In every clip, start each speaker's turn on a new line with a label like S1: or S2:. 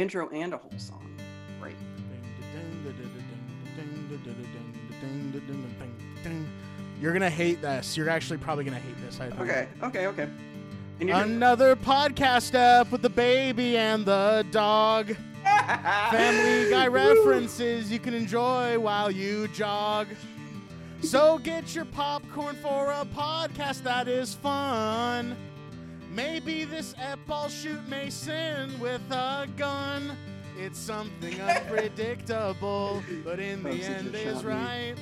S1: intro.
S2: And a whole song. Right.
S1: You're gonna hate this. You're actually probably gonna hate this. I think.
S2: Okay. Okay. Okay. And you're
S1: Another podcast up with the baby and the dog. Family Guy references you can enjoy while you jog. So get your popcorn for a podcast that is fun. Maybe this I'll shoot Mason with a gun. It's something unpredictable, but in the end is right.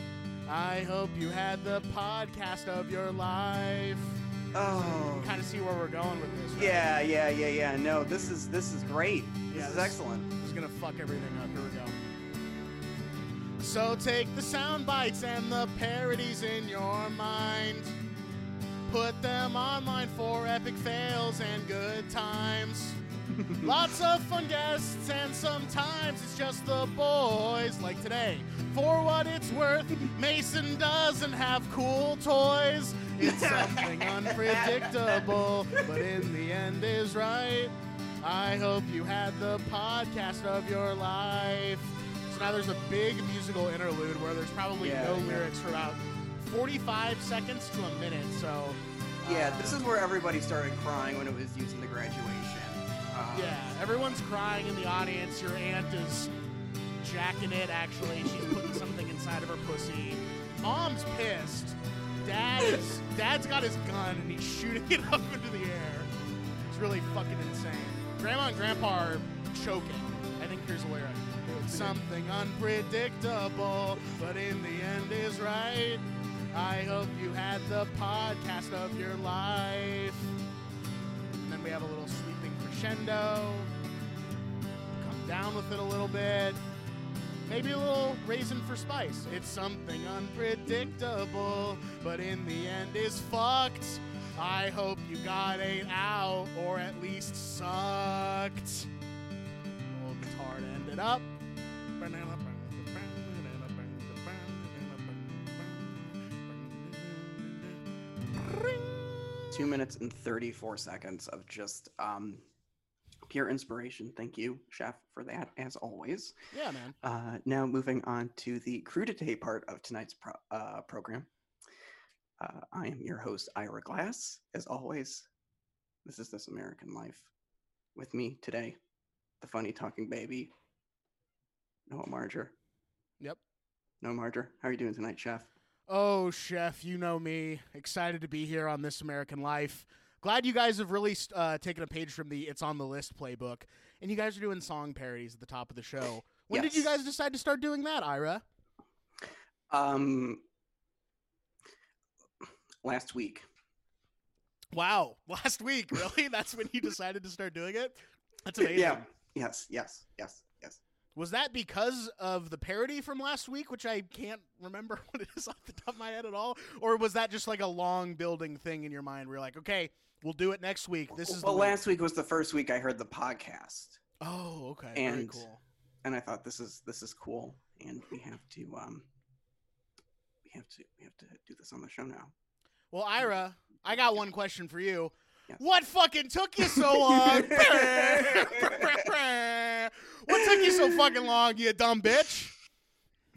S1: I hope you had the podcast of your life.
S2: Oh.
S1: Kind of see where we're going with this. Right?
S2: Yeah. Yeah. Yeah. Yeah. No. This is this is great. This
S1: Yeah,
S2: is
S1: this-
S2: excellent.
S1: This is gonna fuck everything up. Here we go. So take the sound bites and the parodies in your mind. Put them online for epic fails and good times. Lots of fun guests, and sometimes it's just the boys, like today. For what it's worth, Mason doesn't have cool toys. It's something unpredictable, but in the end is right. I hope you had the podcast of your life. So now there's a big musical interlude where there's probably
S2: Yeah,
S1: no
S2: yeah.
S1: lyrics for about 45 seconds to a minute. So
S2: Yeah.
S1: uh,
S2: This is where everybody started crying when it was used in the graduation. Uh,
S1: Yeah, everyone's crying in the audience. Your aunt is jacking it, actually. She's putting something inside of her pussy. Mom's pissed. Dad is, Dad's got his gun and he's shooting it up into the air. It's really fucking insane. Grandma and Grandpa are choking. I think here's a lyric. It's something unpredictable, but in the end is right. I hope you had the podcast of your life. And then we have a little sweeping crescendo. Come down with it a little bit. Maybe a little raisin for spice. It's something unpredictable, but in the end is fucked. I hope you got ate out, or at least sucked. A little guitar to end it up.
S2: Two minutes and 34 seconds of just um, pure inspiration. Thank you, Chef, for that, as always.
S1: Yeah, man.
S2: Uh, now, moving on to the crudité part of tonight's pro- uh, program. Uh, I am your host, Ira Glass. As always, this is This American Life. With me today, the funny talking baby, Noah Marger.
S1: Yep.
S2: Noah Marger, how are you doing tonight, Chef?
S1: Oh, chef, you know me. Excited to be here on This American Life. Glad you guys have really uh, taken a page from the It's on the List playbook, and you guys are doing song parodies at the top of the show. When did you guys decide to start doing that, Ira?
S2: Um, last week.
S1: Wow, last week, really? That's when you decided to start doing it? That's amazing.
S2: Yeah. Yes, yes, yes, yes.
S1: Was that because of the parody from last week, which I can't remember what it is off the top of my head at all? Or was that just like a long building thing in your mind where you're like, okay, we'll do it next week. This is
S2: well,
S1: the week."
S2: last week was the first week I heard the podcast.
S1: Oh, okay. Very
S2: and-
S1: cool.
S2: and I thought this is this is cool, and we have to um we have to we have to do this on the show now.
S1: Well, Ira, I got one question for you.
S2: Yes.
S1: What fucking took you so long? what took you so fucking long, you dumb bitch?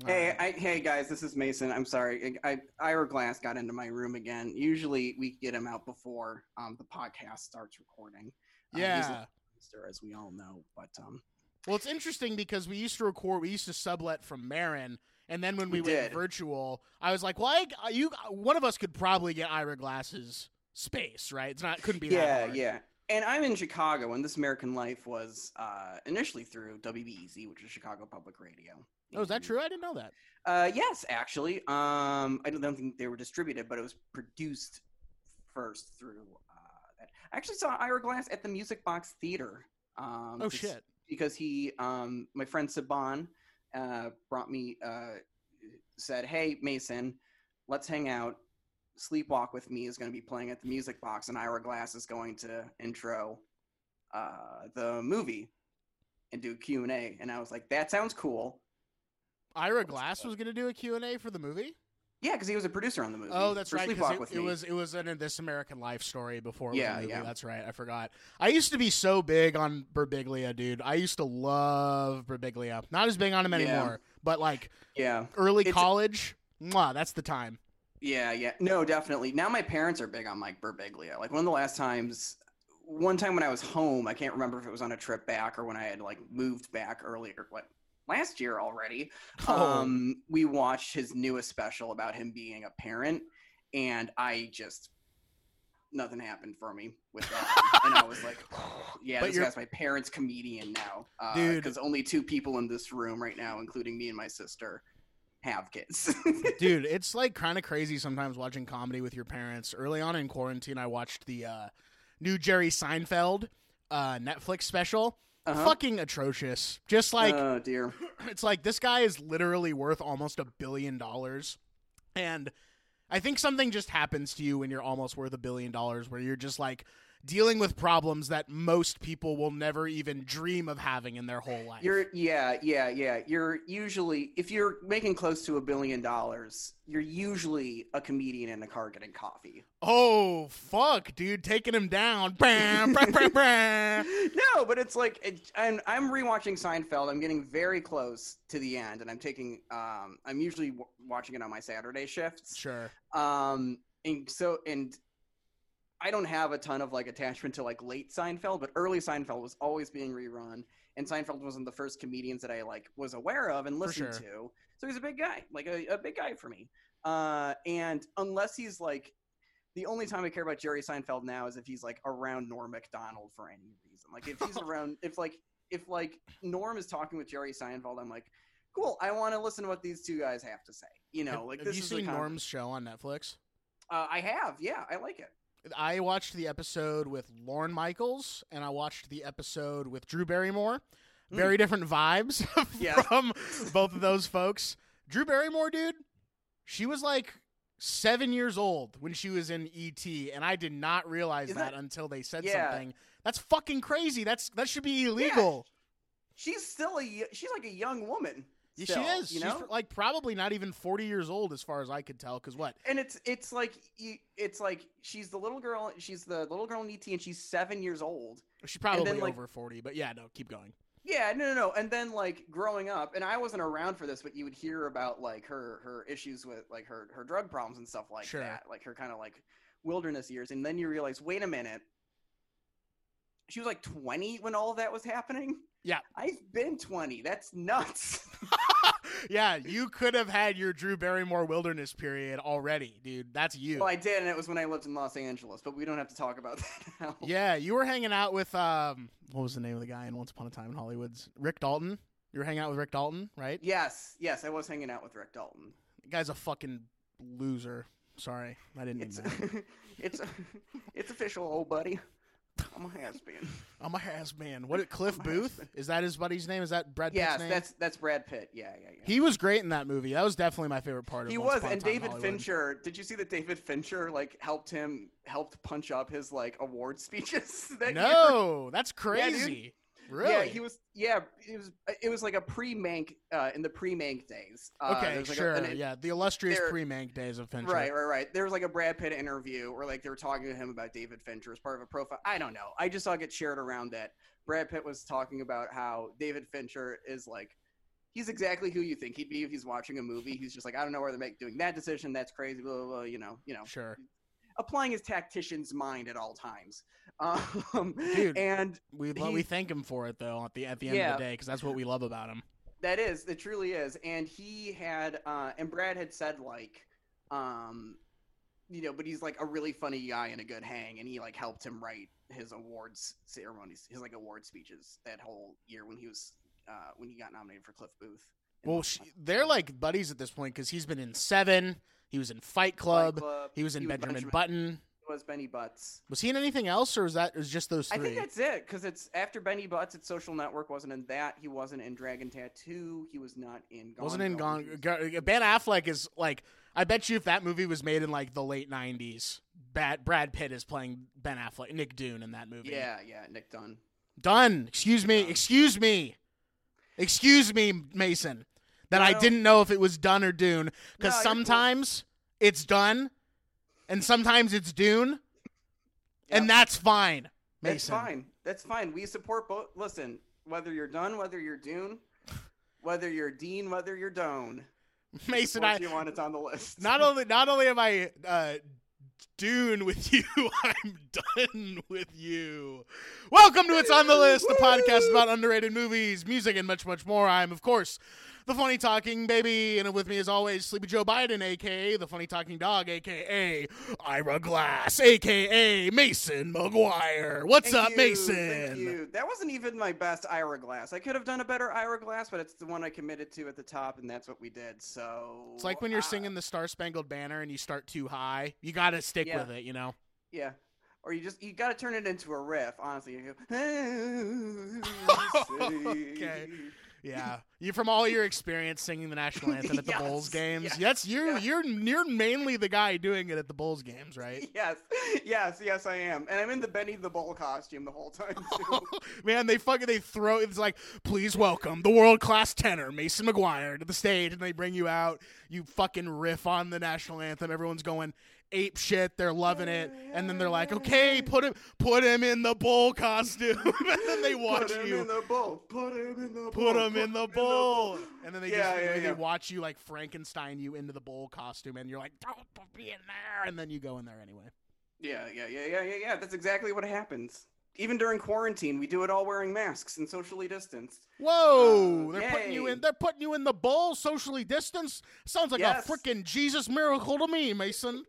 S2: Hey, I, hey guys, this is Mason. I'm sorry, I, I Ira Glass got into my room again. Usually we get him out before um the podcast starts recording. He's a
S1: yeah.
S2: monster, as we all know, but um
S1: Well, it's interesting because we used to record, we used to sublet from Marin, and then when we,
S2: We
S1: went
S2: did.
S1: virtual, I was like, "Well, I, you, one of us could probably get Ira Glass's space, right? It's not, couldn't be that
S2: yeah,
S1: hard."
S2: yeah. And I'm in Chicago, and This American Life was uh, initially through WBEZ, which is Chicago Public Radio.
S1: Oh, is that true? I didn't know that.
S2: Uh, yes, actually. Um, I don't, think they were distributed, but it was produced first through uh, that. I actually saw Ira Glass at the Music Box Theater. Um,
S1: Oh shit!
S2: Because he, um, my friend Saban, uh, brought me, uh, said, "Hey Mason, let's hang out. Sleepwalk with Me is going to be playing at the Music Box, and Ira Glass is going to intro uh, the movie and do Q and A." And I was like, "That sounds cool."
S1: Ira Glass was gonna do a Q and A for the movie.
S2: Yeah, because he was a producer on the movie.
S1: Oh, that's
S2: for
S1: right. 'cause
S2: Sleepwalk
S1: it,
S2: with
S1: it
S2: Me.
S1: was it was in a This American Life story before it was
S2: Yeah,
S1: a movie.
S2: yeah.
S1: That's right. I forgot. I used to be so big on Birbiglia, dude. I used to love Birbiglia. Not as big on him
S2: Yeah.
S1: anymore, but like
S2: yeah,
S1: early
S2: It's-
S1: college, mwah, that's the time.
S2: Yeah, yeah. No, definitely. Now my parents are big on Mike Birbiglia. Like one of the last times, one time when I was home, I can't remember if it was on a trip back or when I had like moved back earlier. What last year already?
S1: Oh.
S2: Um, we watched his newest special about him being a parent, and I just nothing happened for me with that. and I was like, yeah,
S1: But
S2: this
S1: you're-
S2: guy's my parents' comedian now. Uh,
S1: Dude.
S2: because only two people in this room right now, including me and my sister, have kids.
S1: Dude, it's like kind of crazy sometimes watching comedy with your parents. Early on in quarantine, I watched the uh, new Jerry Seinfeld uh, Netflix special.
S2: Uh-huh.
S1: Fucking atrocious. Just like
S2: oh dear.
S1: it's like this guy is literally worth almost a billion dollars and i think something just happens to you when you're almost worth a billion dollars where you're just like dealing with problems that most people will never even dream of having in their whole life
S2: You're yeah, yeah, yeah. You're usually if you're making close to a billion dollars, you're usually a comedian in a car getting coffee.
S1: oh fuck dude taking him down Bam, bam, bam, bam.
S2: no, but it's like it, I'm I'm rewatching Seinfeld. I'm getting very close to the end, and I'm taking um I'm usually w- watching it on my Saturday shifts.
S1: sure
S2: Um, and so and I don't have a ton of like attachment to like late Seinfeld, but early Seinfeld was always being rerun, and Seinfeld wasn't the first comedians that I like was aware of and listened
S1: sure.
S2: to. So he's a big guy, like a, a big guy for me. Uh, and unless he's like, the only time I care about Jerry Seinfeld now is if he's like around Norm Macdonald for any reason. Like if he's around, if like if like Norm is talking with Jerry Seinfeld, I'm like, cool. I want to listen to what these two guys have to say. You know,
S1: have,
S2: like
S1: have
S2: this
S1: you
S2: is
S1: seen
S2: of-
S1: norm's show on netflix
S2: uh, I have, yeah, I like it.
S1: I watched the episode with Lorne Michaels and I watched the episode with Drew Barrymore.
S2: Hmm.
S1: Very different vibes
S2: Yeah.
S1: from both of those folks. Drew Barrymore, dude, she was like seven years old when she was in ET, and I did not realize that
S2: that-
S1: until they said
S2: Yeah.
S1: something. That's fucking crazy. That's that should be illegal.
S2: She's still a she's like a young woman.
S1: Yeah,
S2: still,
S1: she is.
S2: You
S1: She's
S2: know,
S1: like probably not even forty years old, as far as I could tell. Because what?
S2: and it's it's like it's like she's the little girl. She's the little girl in ET, and she's seven years old.
S1: She's probably
S2: then, like-
S1: over forty. But yeah, no, keep going.
S2: Yeah, no, no, no. And then like growing up, and I wasn't around for this, but you would hear about like her her issues with like her her drug problems and stuff like
S1: Sure.
S2: that, like her kind of like wilderness years. And then you realize, wait a minute, she was like twenty when all of that was happening.
S1: Yeah.
S2: I've been twenty. That's nuts.
S1: yeah, you could have had your Drew Barrymore wilderness period already, dude. That's you.
S2: well, I did, and it was when I lived in Los Angeles. But we don't have to talk about that now.
S1: yeah, you were hanging out with um, what was the name of the guy in Once Upon a Time in Hollywood's Rick Dalton. You were hanging out with Rick Dalton, right?
S2: Yes, yes, I was hanging out with Rick Dalton.
S1: The guy's a fucking loser. Sorry, I didn't mean
S2: It's
S1: that.
S2: it's it's official, old buddy. I'm a has been.
S1: I'm a has man. What? Cliff
S2: I'm
S1: Booth? Is that his buddy's name? Is that Brad Pitt's
S2: Yes,
S1: name?
S2: that's that's Brad Pitt. Yeah, yeah, yeah.
S1: He was great in that movie. That was definitely my favorite part of
S2: He was, and David
S1: Hollywood.
S2: Fincher. Did you see that David Fincher like helped him helped punch up his like award speeches? That year?
S1: No, that's
S2: Yeah,
S1: crazy. Really?
S2: Yeah, he was. Yeah, it was. It was like a pre-Mank uh, in the pre-Mank days. Uh,
S1: okay,
S2: like,
S1: sure.
S2: A, an-
S1: yeah, the illustrious
S2: there-
S1: pre-Mank days of Fincher.
S2: Right, right, right. There was like a Brad Pitt interview where like they were talking to him about David Fincher as part of a profile. I don't know. I just saw it get shared around that Brad Pitt was talking about how David Fincher is like he's exactly who you think he'd be if he's watching a movie. He's just like, I don't know where they're making doing that decision. That's crazy. Blah, blah, blah. You know, you know,
S1: Sure.
S2: applying his tactician's mind at all times. Um,
S1: Dude.
S2: and
S1: We lo- we thank him for it though at the at the end
S2: Yeah.
S1: of the day because that's what we love about him.
S2: That is, it truly is. And he had, uh, and Brad had said like, um, you know, but he's like a really funny guy and a good hang, and he like helped him write his awards ceremonies, his like award speeches that whole year when he was, uh, when he got nominated for Cliff Booth.
S1: Well, she, they're like buddies at this point because he's been in Seven. He was in Fight Club.
S2: Fight Club,
S1: He was in
S2: he
S1: Benjamin, Button.
S2: Was Benny Butts?
S1: Was he in anything else, or was that was just those
S2: I think that's it because it's after Benny Butts. It's Social Network wasn't in that. He wasn't in Dragon Tattoo. He was not in. Gone
S1: Wasn't in. Gone.
S2: Was-
S1: uh, Ben Affleck is like. I bet you if that movie was made in like the late '90s, Brad Brad Pitt is playing Ben Affleck, Nick Dune in that movie.
S2: Yeah, yeah, Nick Dunne.
S1: Done. Excuse me. Excuse me. Excuse me, Mason. That
S2: No,
S1: I didn't know if it was done or Dune because
S2: No, you're cool.
S1: sometimes it's done, and sometimes it's Dune, and
S2: Yep.
S1: that's fine.
S2: That's fine. That's fine. We support both. Listen, whether you're done, whether you're Dune, whether you're Dean, whether you're Doan.
S1: Mason,
S2: What
S1: I
S2: you want, it's on the list.
S1: not only not only am I uh, Dune with you, I'm done with you. Welcome to It's on the List, the podcast about underrated movies, music, and much, much more. I'm, of course, the funny talking baby, and with me, as always, Sleepy Joe Biden, aka the funny talking dog, aka Ira Glass, aka Mason McGuire. What's
S2: Thank
S1: up,
S2: you,
S1: Mason?
S2: Thank you. That wasn't even my best Ira glass. I could have done a better Ira glass, but it's the one I committed to at the top, and that's what we did. So
S1: It's like when you're
S2: uh,
S1: singing the Star Spangled Banner and you start too high. You got to stick
S2: Yeah.
S1: with it, you know.
S2: Yeah. Or you just you got to turn it into a riff. Honestly, you go.
S1: Okay. Yeah, you from all your experience singing the national anthem at the
S2: Yes,
S1: Bulls games.
S2: yes,
S1: That's you.
S2: yeah.
S1: You're you're mainly the guy doing it at the Bulls games, right?
S2: Yes, yes, yes, I am, and I'm in the Benny the Bull costume the whole time too.
S1: Man, they fucking they throw. It's like, please welcome the world class tenor Mason McGuire to the stage, and they bring you out. You fucking riff on the national anthem. Everyone's going ape shit. They're loving it, and then they're like, okay, put him put him in the bull costume, and then they watch
S2: Put him
S1: you.
S2: in the bull. Put him in the bowl.
S1: put
S2: bull.
S1: him in the
S2: put him
S1: bowl. And then they
S2: Yeah,
S1: just
S2: yeah,
S1: they
S2: yeah.
S1: watch you like Frankenstein you into the bowl costume, and you're like, don't put me in there, and then you go in there anyway.
S2: Yeah, yeah, yeah, yeah, yeah, yeah. That's exactly what happens. Even during quarantine, we do it all wearing masks and socially distanced.
S1: Whoa!
S2: Uh,
S1: they're putting you in. They're putting you in the bowl, socially distanced. Sounds like
S2: Yes.
S1: a freaking Jesus miracle to me, Mason.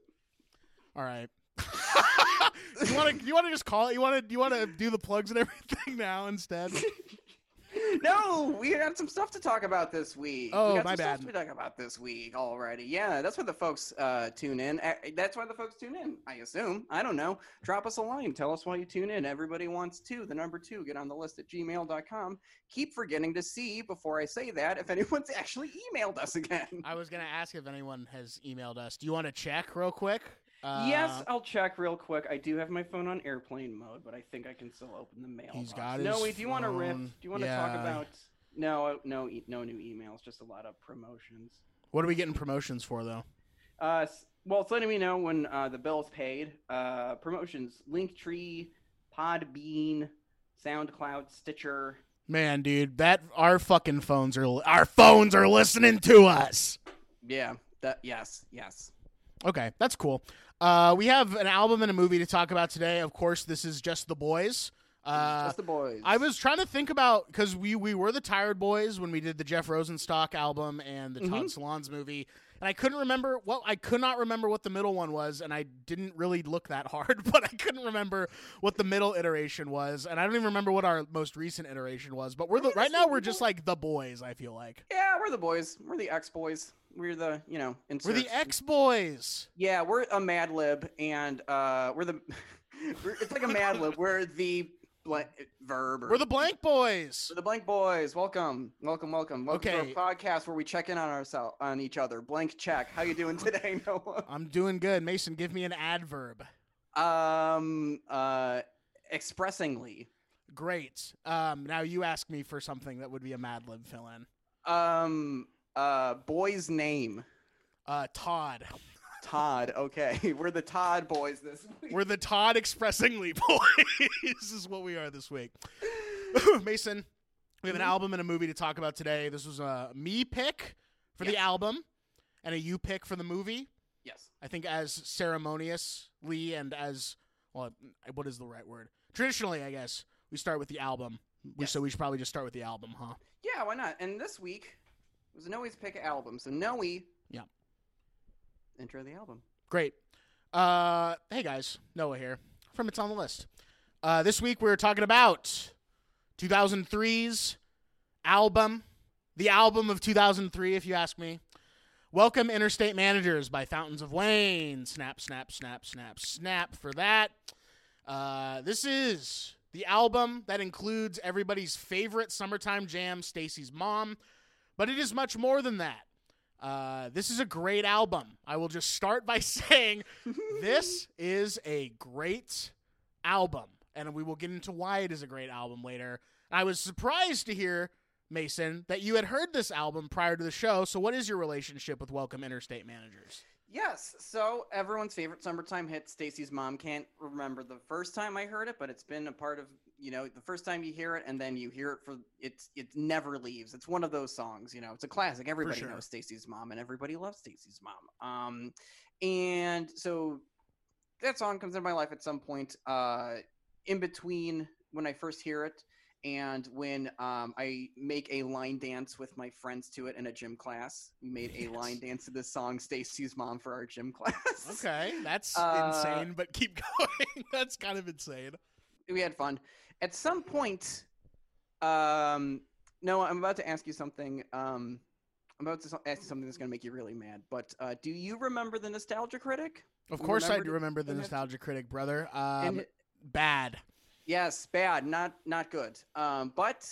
S1: All right. you want to? You want to just call it? You want to? You want to do the plugs and everything now instead?
S2: No, we got some stuff to talk about this week.
S1: Oh,
S2: we got
S1: my
S2: some
S1: bad.
S2: Stuff to talk about this week already. Yeah, that's why the folks uh, tune in. That's why the folks tune in. I assume. I don't know. Drop us a line. Tell us why you tune in. Everybody wants to. The number two. Get on the list at gmail.com. Keep forgetting to see before I say that if anyone's actually emailed us again.
S1: I was gonna ask if anyone has emailed us. Do you want to check real quick? Uh,
S2: yes, I'll check real quick. I do have my phone on airplane mode, but I think I can still open the mail.
S1: He's got
S2: no, wait, do you want to riff? Do you want to talk
S1: Yeah.
S2: about? No, no, e- no new emails. Just a lot of promotions.
S1: What are we getting promotions for though?
S2: Uh, s- well, it's letting me know when uh, the bill's paid. Uh, promotions: Linktree, Podbean, SoundCloud, Stitcher.
S1: Man, dude, that our fucking phones are our phones are listening to us.
S2: Yeah, that. Yes, yes.
S1: Okay, that's cool. Uh, we have an album and a movie to talk about today. Of course, this is just the boys. Uh,
S2: Just the boys.
S1: I was trying to think about because we we were the Tired Boys when we did the Jeff Rosenstock album and the Todd
S2: Mhm.
S1: Solondz movie, and I couldn't remember what I could not remember what the middle one was, and I didn't really look that hard, but I couldn't remember what the middle iteration was, and I don't even remember what our most recent iteration was. But we're the right now we're just like the boys. I feel like
S2: Yeah, we're the boys. We're the ex boys. We're the you know.
S1: we're the X boys.
S2: Yeah, we're a Mad Lib, and uh, we're the. we're, it's like a Mad Lib. We're the blank verb. Or,
S1: We're the blank boys.
S2: we're the blank boys. Welcome, welcome, welcome. Welcome
S1: Okay.
S2: to our podcast where we check in on ourselves, on each other. Blank check. How you doing today, Noah?
S1: I'm doing good. Mason, give me an adverb.
S2: Um, uh, expressingly.
S1: Great. Um, now you ask me for something that would be a Mad Lib fill in.
S2: Um, uh, boy's name.
S1: Uh, Todd.
S2: Todd. Okay, we're the Todd boys this week.
S1: We're the Todd expressingly boys. this is what we are this week. Mason, we have an
S2: Mhm.
S1: album and a movie to talk about today. This was a me pick for the album and a you pick for the movie.
S2: Yes.
S1: I think as ceremoniously and as well, what is the right word? Traditionally, I guess we start with the album.
S2: Yes.
S1: So we should probably just start with the album, huh?
S2: Yeah, why not? And this week was a Noe's pick album. So Noe.
S1: Yeah.
S2: Intro the album.
S1: Great. Uh, hey guys, Noah here from It's on the List. Uh, this week we're talking about 2003's album, the album of 2003, if you ask me. Welcome Interstate Managers by Fountains of Wayne. Snap, snap, snap, snap, snap for that. Uh, this is the album that includes everybody's favorite summertime jam, Stacy's Mom, but it is much more than that. Uh, this is a great album. I will just start by saying this is a great album, and we will get into why it is a great album later. I was surprised to hear, Mason, that you had heard this album prior to the show. So, what is your relationship with Welcome Interstate Managers?
S2: Yes. So everyone's favorite summertime hit, Stacy's mom. Can't remember the first time I heard it, but it's been a part of you know the first time you hear it, and then you hear it for it's it never leaves. It's one of those songs. You know, it's a classic. Everybody
S1: sure.
S2: knows Stacy's mom, and everybody loves Stacy's mom. Um, and so that song comes into my life at some point. Uh, in between when I first hear it and when um, I make a line dance with my friends to it in a gym class. We made a line dance to this song, Stacy's Mom, for our gym class.
S1: Okay, that's
S2: Uh,
S1: insane, but keep going. that's kind of insane.
S2: we had fun. At some point, um, no, I'm about to ask you something. Um, I'm about to ask you something that's going to make you really mad. But uh, do you remember the Nostalgia Critic?
S1: Of
S2: You
S1: course, I do remember the nostalgia critic, brother. Um,
S2: it-
S1: bad.
S2: Yes, bad, not not good. Um, but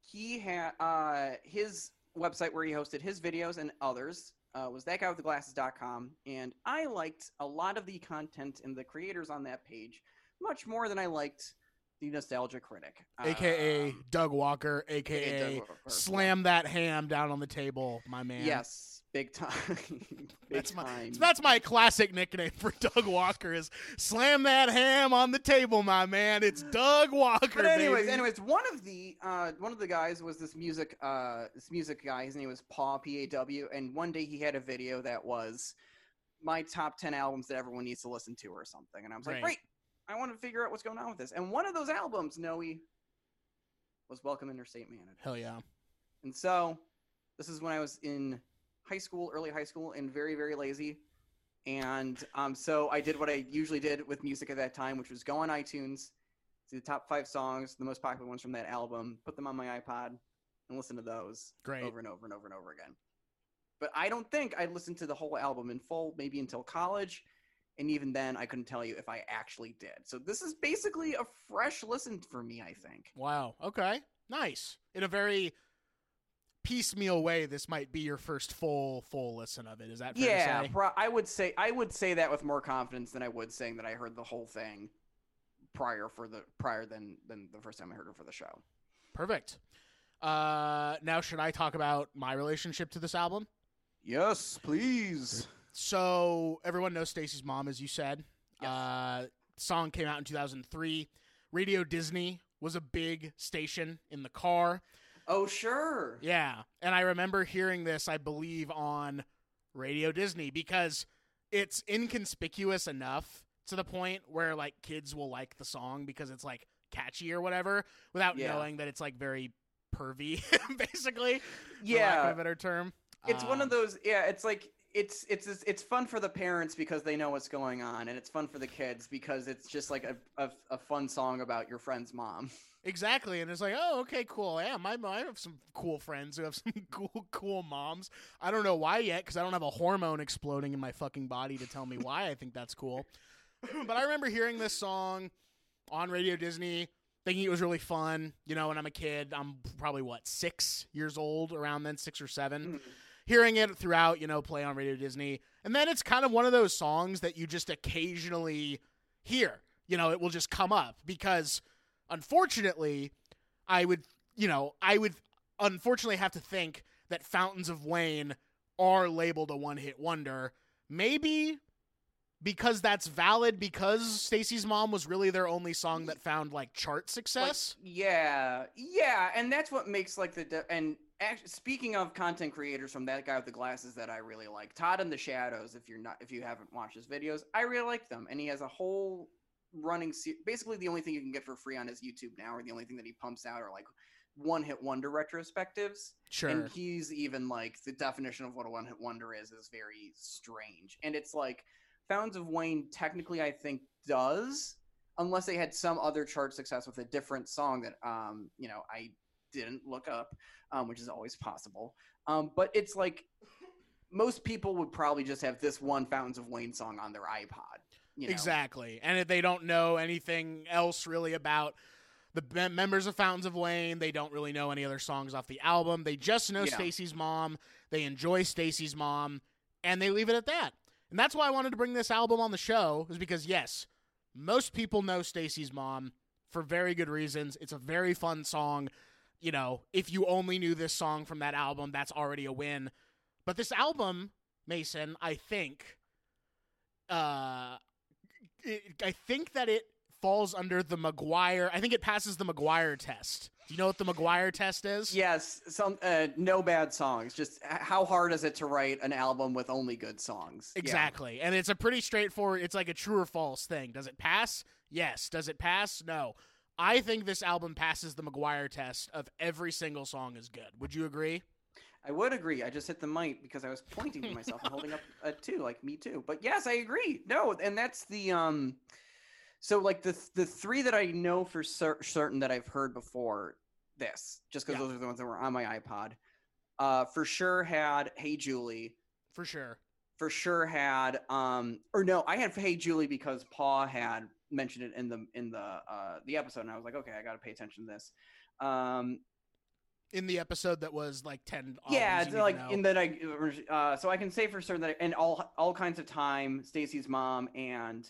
S2: he had uh, his website where he hosted his videos and others uh, was thatguywiththeglasses.com, and I liked a lot of the content and the creators on that page much more than I liked the Nostalgia Critic,
S1: AKA
S2: Um,
S1: Doug Walker,
S2: AKA
S1: AKA
S2: Doug Walker.
S1: slam that ham down on the table, my man.
S2: Yes, big time. big
S1: That's my
S2: time.
S1: that's my classic nickname for Doug Walker is slam that ham on the table, my man. It's Doug Walker.
S2: But anyways,
S1: baby.
S2: anyways, one of the uh, one of the guys was this music uh, this music guy. His name was Paul P A W, and one day he had a video that was my top ten albums that everyone needs to listen to or something. And I was like,
S1: Right.
S2: great, I want to figure out what's going on with this. And one of those albums, Noe, was Welcome Interstate Man.
S1: Hell yeah.
S2: And so this is when I was in high school, early high school, and very, very lazy. And um, so I did what I usually did with music at that time, which was go on iTunes, see the top five songs, the most popular ones from that album, put them on my iPod, and listen to those
S1: Great.
S2: over and over and over and over again. But I don't think I listened to the whole album in full, maybe until college. And even then, I couldn't tell you if I actually did. So this is basically a fresh listen for me, I think.
S1: Wow. Okay. Nice. In a very piecemeal way, this might be your first full full listen of it. Is that fair
S2: yeah
S1: to say?
S2: pro- i would say i would say that with more confidence than i would saying that i heard the whole thing prior for the prior than than the first time i heard it for the show
S1: Perfect. Uh, now should I talk about my relationship to this album?
S2: yes please
S1: So everyone knows Stacy's mom, as you said.
S2: Yes.
S1: Uh, song came out in 2003. Radio Disney was a big station in the car.
S2: oh sure
S1: Yeah, and I remember hearing this, I believe, on Radio Disney because it's inconspicuous enough to the point where like kids will like the song because it's like catchy or whatever without
S2: Yeah.
S1: knowing that it's like very pervy, basically. for lack of
S2: yeah
S1: a better term.
S2: it's one
S1: Um,
S2: of those yeah it's like it's it's it's fun for the parents because they know what's going on and it's fun for the kids because it's just like a, a, a fun song about your friend's mom
S1: Exactly, and it's like, oh, okay, cool. Yeah, my, I have some cool friends who have some cool, cool moms. I don't know why yet, because I don't have a hormone exploding in my fucking body to tell me why I think that's cool. but I remember hearing this song on Radio Disney, thinking it was really fun. You know, when I'm a kid, I'm probably what six years old, around then, six or seven. Mm-hmm. Hearing it throughout, you know, play on Radio Disney, and then it's kind of one of those songs that you just occasionally hear. You know, it will just come up because unfortunately, I would, you know, I would unfortunately have to think that Fountains of Wayne are labeled a one-hit wonder. Maybe because that's valid because Stacy's mom was really their only song that found like chart
S2: Like,
S1: success.
S2: yeah, yeah, and that's what makes like the de- and act- speaking of content creators from that guy with the glasses that I really like, Todd in the Shadows. If you're not, if you haven't watched his videos, I really like them, and he has a whole running. Se- basically, the only thing you can get for free on his YouTube now, or the only thing that he pumps out, are like one hit wonder retrospectives.
S1: sure.
S2: And he's even like the definition of what a one hit wonder is is very strange. And it's like Fountains of Wayne technically I think does, unless they had some other chart success with a different song that um, you know, I didn't look up, um, which is always possible. Um, but it's like most people would probably just have this one Fountains of Wayne song on their iPod. You know?
S1: Exactly. And if they don't know anything else really about the members of Fountains of Wayne, they don't really know any other songs off the album. They just know
S2: Yeah.
S1: Stacy's mom. They enjoy Stacy's mom, and they leave it at that. And that's why I wanted to bring this album on the show, is because yes, most people know Stacy's mom for very good reasons. It's a very fun song. You know, if you only knew this song from that album, that's already a win. But this album, Mason, I think, uh, it, I think that it falls under the McGuire. I think it passes the McGuire test. Do you know what the McGuire test is?
S2: Yes, some uh, no bad songs. Just how hard is it to write an album with only good songs? Yeah.
S1: Exactly. And it's a pretty straightforward, it's like a true or false thing. Does it pass? Yes. Does it pass? No. I think this album passes the McGuire test of every single song is good. Would you agree?
S2: I would agree. I just hit the mic because I was pointing to myself and holding up a two, like me too. But yes, I agree. No, and that's the um. So like the the three that I know for cer- certain that I've heard before this, just because
S1: Yeah.
S2: those are the ones that were on my iPod. Uh, for sure had Hey Julie.
S1: For sure.
S2: For sure had um or no, I had Hey Julie because Paul had mentioned it in the in the uh the episode, and I was like, okay, I got to pay attention to this. Um,
S1: In the episode that was like 10
S2: yeah, it's like
S1: know.
S2: in that I, uh, so I can say for certain that, and all all kinds of time, Stacy's mom, and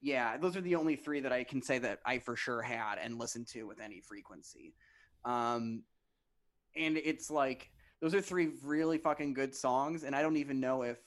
S2: yeah, those are the only three that I can say that I for sure had and listened to with any frequency. Um, and it's like those are three really fucking good songs, and I don't even know if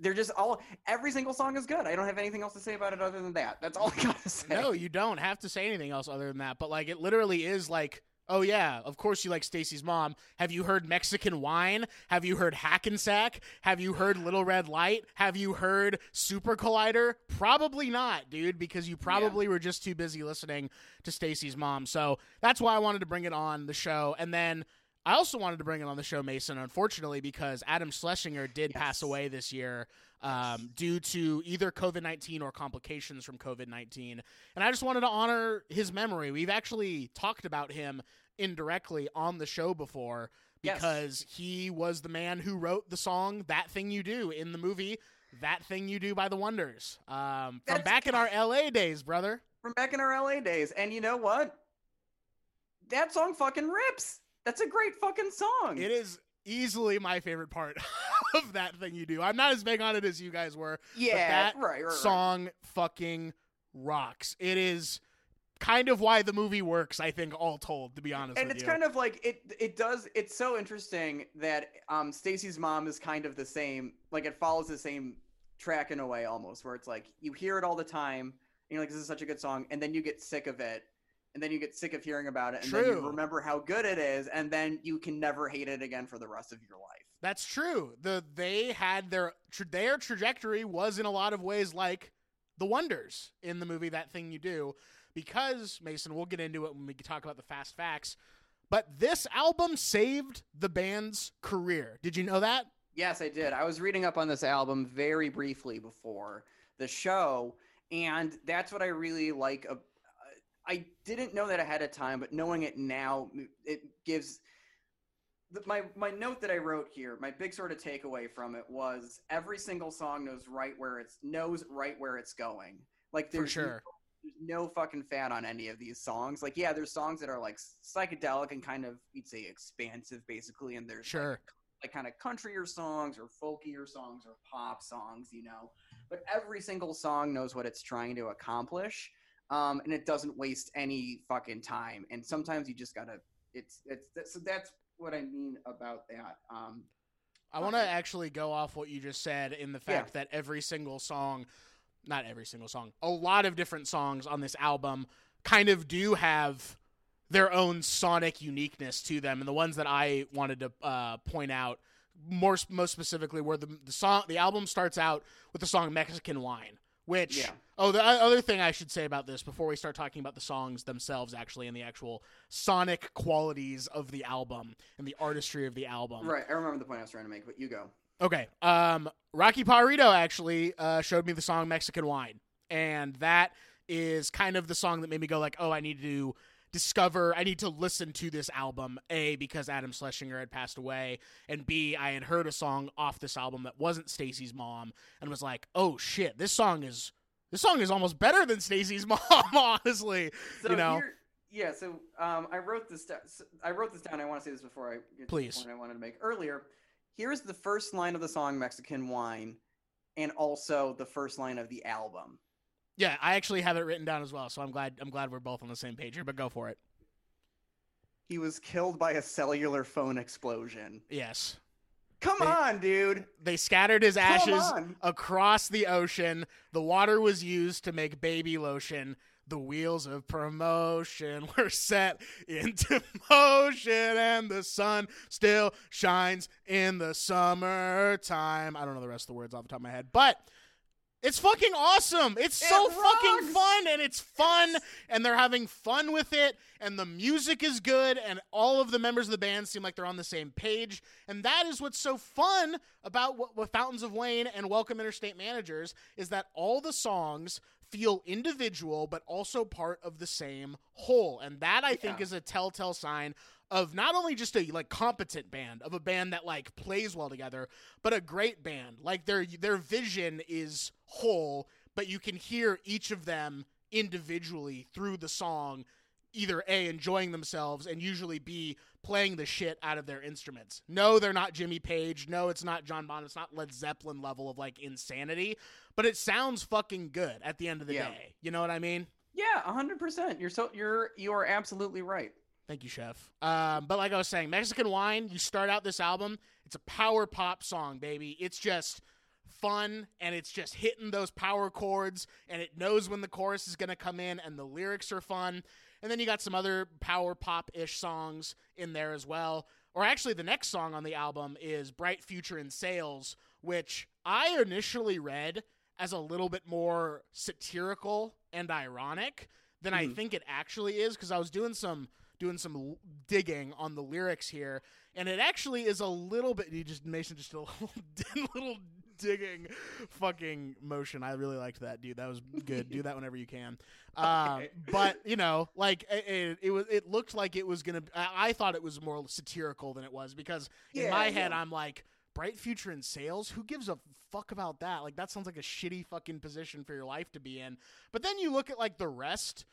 S2: they're just all every single song is good. I don't have anything else to say about it other than that. That's all I gotta say.
S1: No, you don't have to say anything else other than that. But like, it literally is like, oh yeah, of course you like Stacy's mom. Have you heard Mexican Wine? Have you heard Hackensack? Have you heard Little Red Light? Have you heard Super Collider? Probably not, dude, because you probably were just too busy listening to Stacy's mom. So that's why I wanted to bring it on the show. And then I also wanted to bring it on the show, Mason, unfortunately, because Adam Schlesinger did
S2: Yes.
S1: pass away this year um, due to either COVID 19 or complications from COVID 19. And I just wanted to honor his memory. We've actually talked about him indirectly on the show before
S2: Yes.
S1: because he was the man who wrote the song That Thing You Do in the movie That Thing You Do by the Wonders um, from
S2: That's-
S1: back in our LA days, brother.
S2: from back in our LA days. And you know what? That song fucking rips. That's a great fucking song.
S1: It is easily my favorite part of That Thing You Do. I'm not as big on it as you guys were.
S2: yeah,
S1: that
S2: right, right, right.
S1: song fucking rocks. It is kind of why the movie works, I think, all told, to be honest
S2: and it's
S1: you.
S2: kind of like it it does it's so interesting that um Stacy's mom is kind of the same like it follows the same track in a way almost where it's like you hear it all the time and you're like this is such a good song and then you get sick of it and then you get sick of hearing about it and then you remember how good it is and then you can never hate it again for the rest of your life.
S1: That's true. The they had their tra- their trajectory was in a lot of ways like the Wonders in the movie That Thing You Do, because Mason, we'll get into it when we talk about the fast facts. But this album saved the band's career. Did you know that?
S2: Yes, I did. I was reading up on this album very briefly before the show, and that's what I really like. I didn't know that ahead of time, but knowing it now, it gives the, my my note that I wrote here. My big sort of takeaway from it was every single song knows right where it's knows right where it's going. Like
S1: For
S2: there's
S1: sure.
S2: there's no fucking fat on any of these songs. Like, yeah, there's songs that are like psychedelic and kind of you'd say expansive, basically, and there's like,
S1: Sure.
S2: like kind of countryer songs or folkier songs or pop songs, you know. But every single song knows what it's trying to accomplish, um, and it doesn't waste any fucking time. And sometimes you just gotta. It's it's that- so that's what I mean about that. Um,
S1: I want to actually go off what you just said in the fact that every single song, not every single song, a lot of different songs on this album kind of do have their own sonic uniqueness to them. And the ones that I wanted to uh, point out more most specifically were the the song the album starts out with the song Mexican Wine, which
S2: Yeah.
S1: oh the other thing I should say about this before we start talking about the songs themselves actually and the actual sonic qualities of the album and the artistry of the album.
S2: right, I remember the point I was trying to make, but you go.
S1: Okay. Um, Rocky Pajarito actually uh, showed me the song Mexican Wine, and that is kind of the song that made me go like, oh, I need to discover, I need to listen to this album. A because Adam Schlesinger had passed away, and B I had heard a song off this album that wasn't Stacy's mom, and was like, oh shit, this song is. This song is almost better than Stacy's mom, honestly.
S2: So
S1: you know,
S2: yeah. So um, I wrote this down. I wrote this down. I want to say this before I get
S1: Please.
S2: to the point I wanted to make earlier. Here's the first line of the song "Mexican Wine," and also the first line of the album.
S1: Yeah, I actually have it written down as well, so I'm glad I'm glad we're both on the same page here. But go for it.
S2: He was killed by a cellular phone explosion.
S1: Yes.
S2: Come
S1: They-
S2: on, dude.
S1: They scattered his ashes across the ocean. The water was used to make baby lotion. The wheels of promotion were set into motion, and the sun still shines in the summertime. I don't know the rest of the words off the top of my head, but it's fucking awesome. It's so
S2: It
S1: fucking fun, and it's fun, and they're having fun with it, and the music is good, and all of the members of the band seem like they're on the same page, and that is what's so fun about what, what Fountains of Wayne and Welcome Interstate Managers is that all the songs feel individual, but also part of the same whole, and that I think is a telltale sign of not only just a like competent band of a band that like plays well together but a great band. Like their their vision is whole but you can hear each of them individually through the song either a enjoying themselves and usually b playing the shit out of their instruments no they're not jimmy page no it's not john Bonham. it's not led zeppelin level of like insanity but it sounds fucking good at the end of the
S2: Yeah.
S1: day you know what i mean
S2: Yeah, hundred percent. You're so you're you are absolutely right.
S1: Thank you, Chef. Um, but like I was saying, Mexican Wine, you start out this album, it's a power pop song, baby. It's just fun and it's just hitting those power chords and it knows when the chorus is going to come in and the lyrics are fun. And then you got some other power pop ish songs in there as well. Or actually, the next song on the album is Bright Future in Sales, which I initially read as a little bit more satirical and ironic than I
S2: Mhm.
S1: think it actually is because I was doing some doing some digging on the lyrics here, and it actually is a little bit. You just Mason just a little, a little digging fucking motion. I really liked that, dude. That was good. Do that whenever you can. Um,
S2: Okay.
S1: but you know, like it, it, it was. It looked like it was gonna. I, I thought it was more satirical than it was because in
S2: Yeah,
S1: my head. I'm like. Bright future in sales? Who gives a fuck about that? Like that sounds like a shitty fucking position for your life to be in. But then you look at like the rest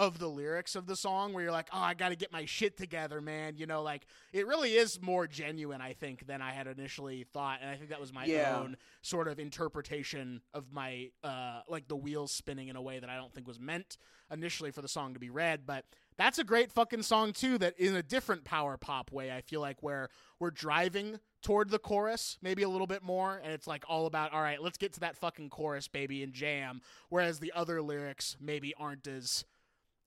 S1: of the lyrics of the song where you're like, oh, I got to get my shit together, man. You know, like it really is more genuine, I think, than I had initially thought. And I think that was my
S2: Yeah.
S1: own sort of interpretation of my, uh, like the wheels spinning in a way that I don't think was meant initially for the song to be read. But that's a great fucking song, too, that in a different power pop way, I feel like where we're driving toward the chorus maybe a little bit more and it's like all about all right let's get to that fucking chorus baby and jam whereas the other lyrics maybe aren't as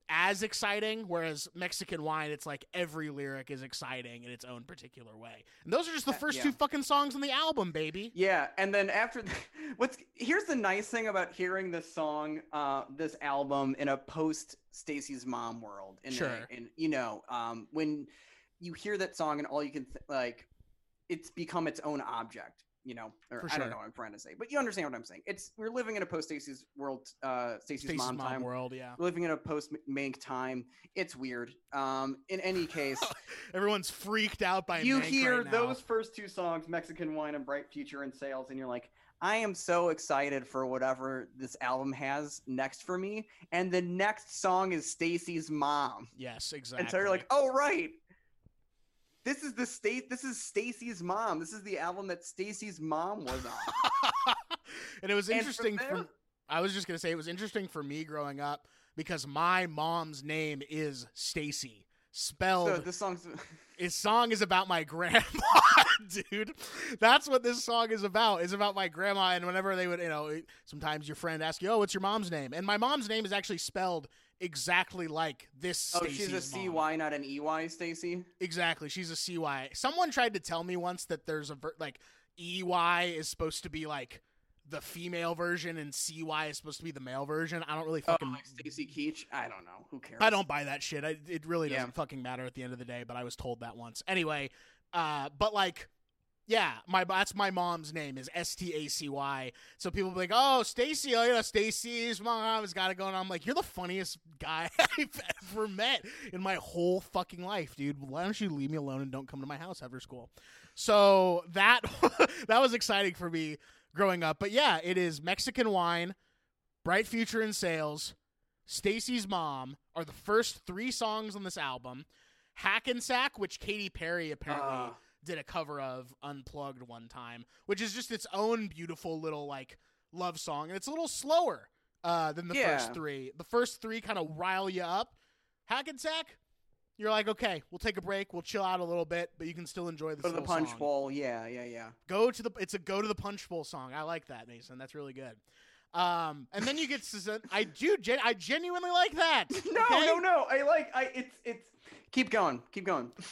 S1: as exciting whereas mexican wine it's like every lyric is exciting in its own particular way and those are just the
S2: Uh,
S1: first
S2: yeah.
S1: two fucking songs on the album baby
S2: Yeah, and then after the, what's here's the nice thing about hearing this song, uh, this album in a post Stacy's mom world. In
S1: Sure.
S2: A, in you know, um, when you hear that song and all you can th- like, it's become its own object. You know, or
S1: For
S2: I don't know what I'm trying to say, but you understand what I'm saying. It's we're living in a post Stacy's world, uh, Stacy's, mom,
S1: mom
S2: time.
S1: world yeah
S2: We're living in a post Mank time. It's weird. Um, in any case,
S1: everyone's freaked out by
S2: you
S1: Mank
S2: hear
S1: right
S2: those first two songs, Mexican Wine and Bright Future and Sales, and you're like, I am so excited for whatever this album has next for me. And the next song is Stacy's mom.
S1: yes exactly
S2: And so you're like, oh right. This is the state this is Stacy's mom. This is the album that Stacy's mom was on.
S1: and it was
S2: from
S1: interesting
S2: there-
S1: from I was just gonna say it was interesting for me growing up because my mom's name is Stacy, spelled.
S2: so this song's
S1: His song is about my grandma, dude. That's what this song is about. It's about my grandma, and whenever they would, you know, sometimes your friend asks you, "Oh, what's your mom's name?" And my mom's name is actually spelled exactly like this.
S2: Oh, she's a
S1: mom.
S2: CY, not an EY, Stacy.
S1: Exactly. She's a CY. Someone tried to tell me once that there's a ver- like EY is supposed to be like the female version and CY is supposed to be the male version. I don't really
S2: Oh,
S1: fucking
S2: like Stacy Keach? I don't know. Who cares?
S1: I don't buy that shit. I, it really doesn't fucking matter at the end of the day, but I was told that once. Anyway, uh but like yeah, my that's my mom's name is S T A C Y. So people be like, "Oh, Stacy, oh yeah, Stacy's mom has got it going." on. I'm like, "You're the funniest guy I've ever met in my whole fucking life, dude. Why don't you leave me alone and don't come to my house after school?" So that that was exciting for me growing up. But yeah, it is Mexican wine, bright future in sales, Stacy's mom are the first three songs on this album. Hackensack, which Katy Perry apparently
S2: Ah.
S1: Did a cover of unplugged one time, which is just its own beautiful little like love song, and it's a little slower uh, than the
S2: Yeah.
S1: first three. The first three kind of rile you up. Hackensack, you're like, okay, we'll take a break, we'll chill out a little bit, but you can still enjoy this.
S2: Go to the punch
S1: song.
S2: bowl. Yeah, yeah, yeah.
S1: Go to the. It's a go to the punch bowl song. I like that, Mason. That's really good. Um, and then you get to. I do. gen- I genuinely like that.
S2: No,
S1: okay?
S2: no, no. I like. I. It's. It's. Keep going. Keep going.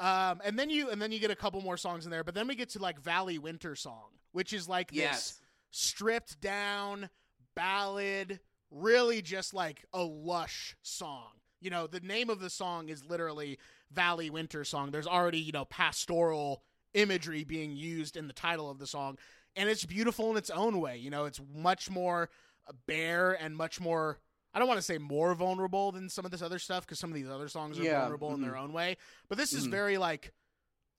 S1: Um, and then you and then you get a couple more songs in there, but then we get to like Valley Winter Song, which is like this stripped down ballad, really just like a lush song. You know, the name of the song is literally Valley Winter Song. There's already, you know, pastoral imagery being used in the title of the song, and it's beautiful in its own way. You know, it's much more bare and much more I don't want to say more vulnerable than some of this other stuff because some of these other songs are
S2: Yeah,
S1: vulnerable in their own way, but this is
S2: Mhm.
S1: very like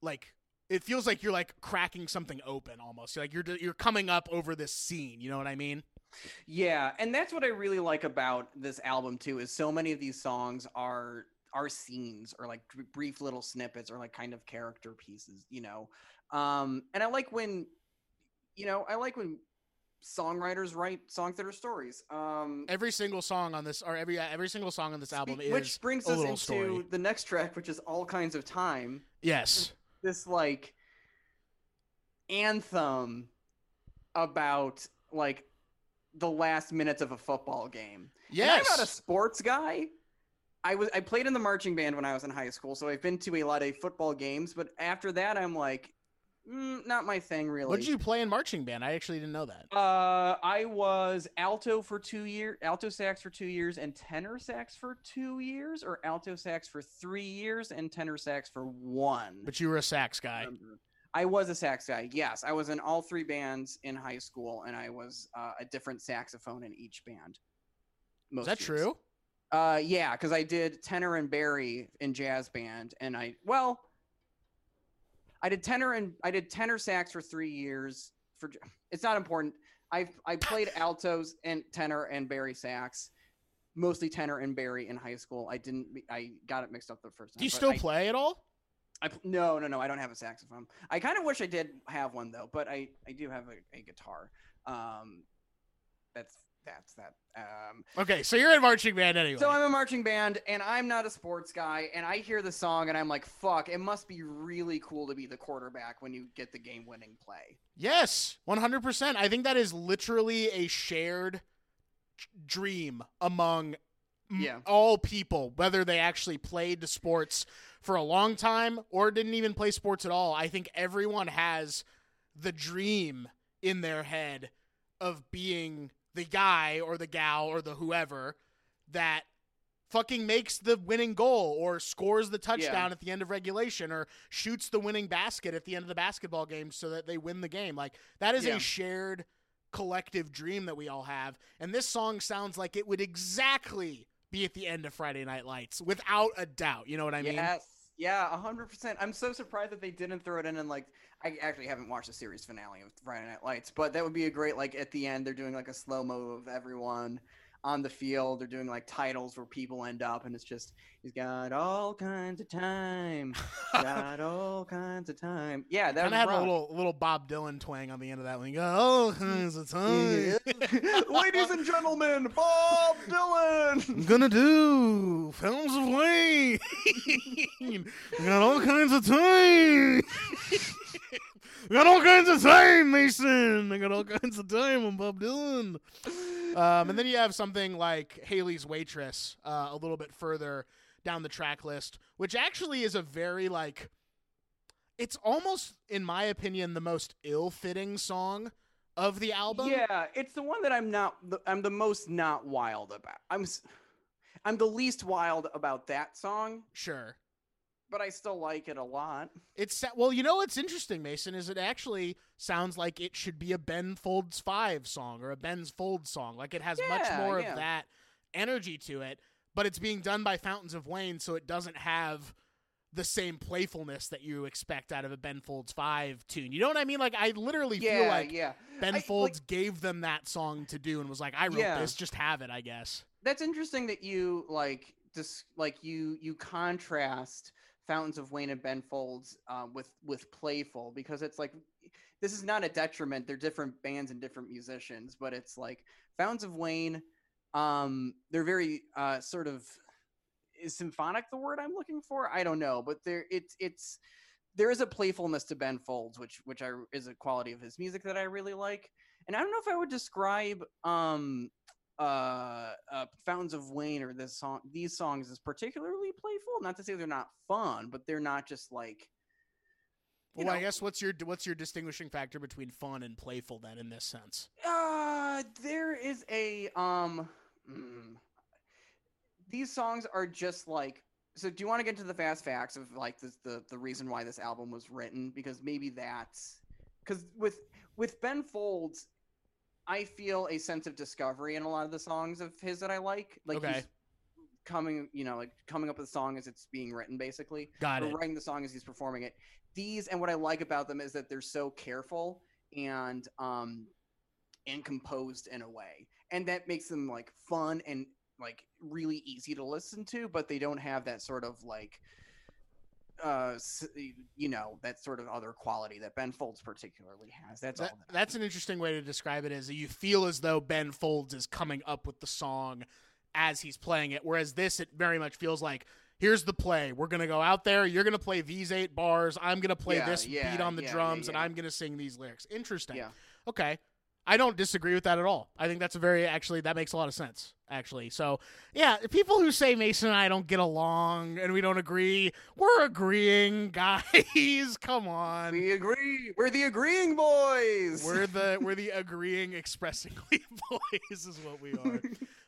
S1: like it feels like you're like cracking something open almost. Like you're you're coming up over this scene, you know what I mean?
S2: Yeah, and that's what I really like about this album too. Is so many of these songs are are scenes or like brief little snippets or like kind of character pieces, you know. Um, and I like when, you know, I like when songwriters write songs that are stories. Um,
S1: Every single song on this or every every single song on this album
S2: spe-
S1: is
S2: which brings us into
S1: story.
S2: the next track, which is all kinds of time.
S1: Yes.
S2: This like anthem about like the last minutes of a football game. And
S1: Yes.
S2: I'm not a sports guy. I was I played in the marching band when I was in high school, so I've been to a lot of football games. But after that, I'm like, mm, not my thing really.
S1: what did you play in marching band? I actually didn't know that.
S2: Uh, I was alto for two years, alto sax for two years, and tenor sax for two years, or alto sax for three years and tenor sax for one.
S1: But you were a sax guy.
S2: I was a sax guy. Yes, I was in all three bands in high school, and I was uh, a different saxophone in each band. Most Is
S1: that
S2: years.
S1: true?
S2: Uh, yeah, because I did tenor and bari in jazz band, and I well, I did tenor and I did tenor sax for three years. For it's not important. I I played altos and tenor and bari sax, mostly tenor and bari in high school. I didn't. I got it mixed up the first time.
S1: Do you still
S2: I-
S1: play at all?
S2: I no, no, no. I don't have a saxophone. I kind of wish I did have one though, but I I do have a, a guitar. Um, that's that's that. Um,
S1: Okay, so you're in marching band anyway.
S2: so I'm a marching band, and I'm not a sports guy, and I hear the song, and I'm like, fuck, it must be really cool to be the quarterback when you get the game-winning play.
S1: Yes, 100%. I think that is literally a shared dream among
S2: Yeah.
S1: all people, whether they actually played sports for a long time or didn't even play sports at all. I think everyone has the dream in their head of being the guy or the gal or the whoever that fucking makes the winning goal or scores the touchdown at the end of regulation or shoots the winning basket at the end of the basketball game so that they win the game. Like that is
S2: Yeah.
S1: a shared collective dream that we all have. And this song sounds like it would exactly be at the end of Friday Night Lights without a doubt. You know what I mean?
S2: yes, yeah, hundred percent. I'm so surprised that they didn't throw it in and like. I actually haven't watched the series finale of Friday Night Lights, but that would be a great like at the end they're doing like a slow mo of everyone on the field. They're doing like titles where people end up, and it's just he's got all kinds of time, got all kinds of time. Yeah, that
S1: Kind of had a
S2: rough.
S1: little little Bob Dylan twang on the end of that one. You go, oh, kinds of time.
S2: Ladies and gentlemen, Bob Dylan.
S1: I'm gonna do films of Wayne. we got all kinds of time. we got all kinds of time, Mason. I got all kinds of time on Bob Dylan. Um, and then you have something like Halley's Waitress uh, a little bit further down the track list, which actually is a very like. It's almost, in my opinion, the most ill-fitting song of the album.
S2: Yeah, it's the one that I'm not. I'm the most not wild about. I'm. I'm the least wild about that song,
S1: Sure.
S2: But I still like it a lot.
S1: It's well, you know what's interesting, Mason, is it actually sounds like it should be a Ben Folds Five song or a Ben's Folds song. Like it has much more
S2: yeah.
S1: of that energy to it, but it's being done by Fountains of Wayne, so it doesn't have the same playfulness that you expect out of a Ben Folds Five tune. You know what I mean? Like I literally
S2: Yeah,
S1: feel like
S2: yeah.
S1: Ben
S2: I- like-
S1: Folds gave them that song to do and was like, I wrote
S2: Yeah.
S1: this, just have it, I guess.
S2: That's interesting that you like just like you you contrast Fountains of Wayne and Ben Folds uh, with with Playful because it's like this is not a detriment. They're different bands and different musicians, but it's like Fountains of Wayne. Um, they're very uh, sort of is symphonic the word I'm looking for? I don't know, but there it's it's there is a playfulness to Ben Folds, which which I is a quality of his music that I really like. And I don't know if I would describe um uh, uh Fountains of Wayne or this song these songs is particularly playful. Not to say they're not fun, but they're not just like
S1: well, know, I guess what's your what's your distinguishing factor between fun and playful then in this sense?
S2: Uh there is a um mm, these songs are just like so do you want to get into the fast facts of like this, the the reason why this album was written because maybe that's because with with Ben Folds I feel a sense of discovery in a lot of the songs of his that I like. Like okay. he's coming you know like coming up with a song as it's being written basically.
S1: Got it.
S2: writing the song as he's performing it. These and what I like about them is that they're so careful and um and composed in a way. And that makes them like fun and like really easy to listen to but they don't have that sort of like uh you know that sort of other quality that Ben Folds particularly has that's
S1: that,
S2: all
S1: that that's an interesting way to describe it is that you feel as though Ben Folds is coming up with the song as he's playing it whereas this it very much feels like here's the play. We're gonna go out there. You're gonna play these eight bars. I'm gonna play yeah, this yeah, beat on the yeah, drums, and I'm gonna sing these lyrics. Interesting. Okay. I don't disagree with that at all. I think that's a very actually that makes a lot of sense. Actually, so yeah, people who say Mason and I don't get along and we don't agree, we're agreeing, guys. Come on,
S2: we agree. We're the agreeing boys.
S1: We're the we're the agreeing, expressingly boys is what we are.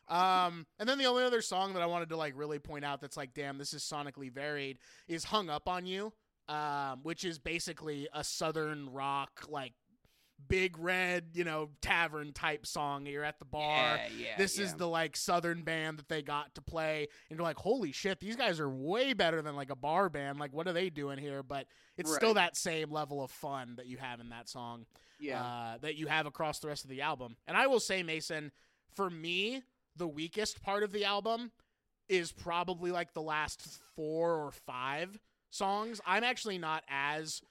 S1: Um, and then the only other song that I wanted to like really point out that's like, damn, this is sonically varied is "Hung Up on You," um, which is basically a southern rock like big red, you know, tavern type song. You're at the bar.
S2: Yeah, yeah,
S1: this
S2: yeah.
S1: is the like southern band that they got to play, and you're like, holy shit, these guys are way better than like a bar band. Like, what are they doing here? But it's right. still that same level of fun that you have in that song.
S2: Yeah,
S1: uh, that you have across the rest of the album. And I will say, Mason, for me, the weakest part of the album is probably like the last four or five songs. I'm actually not as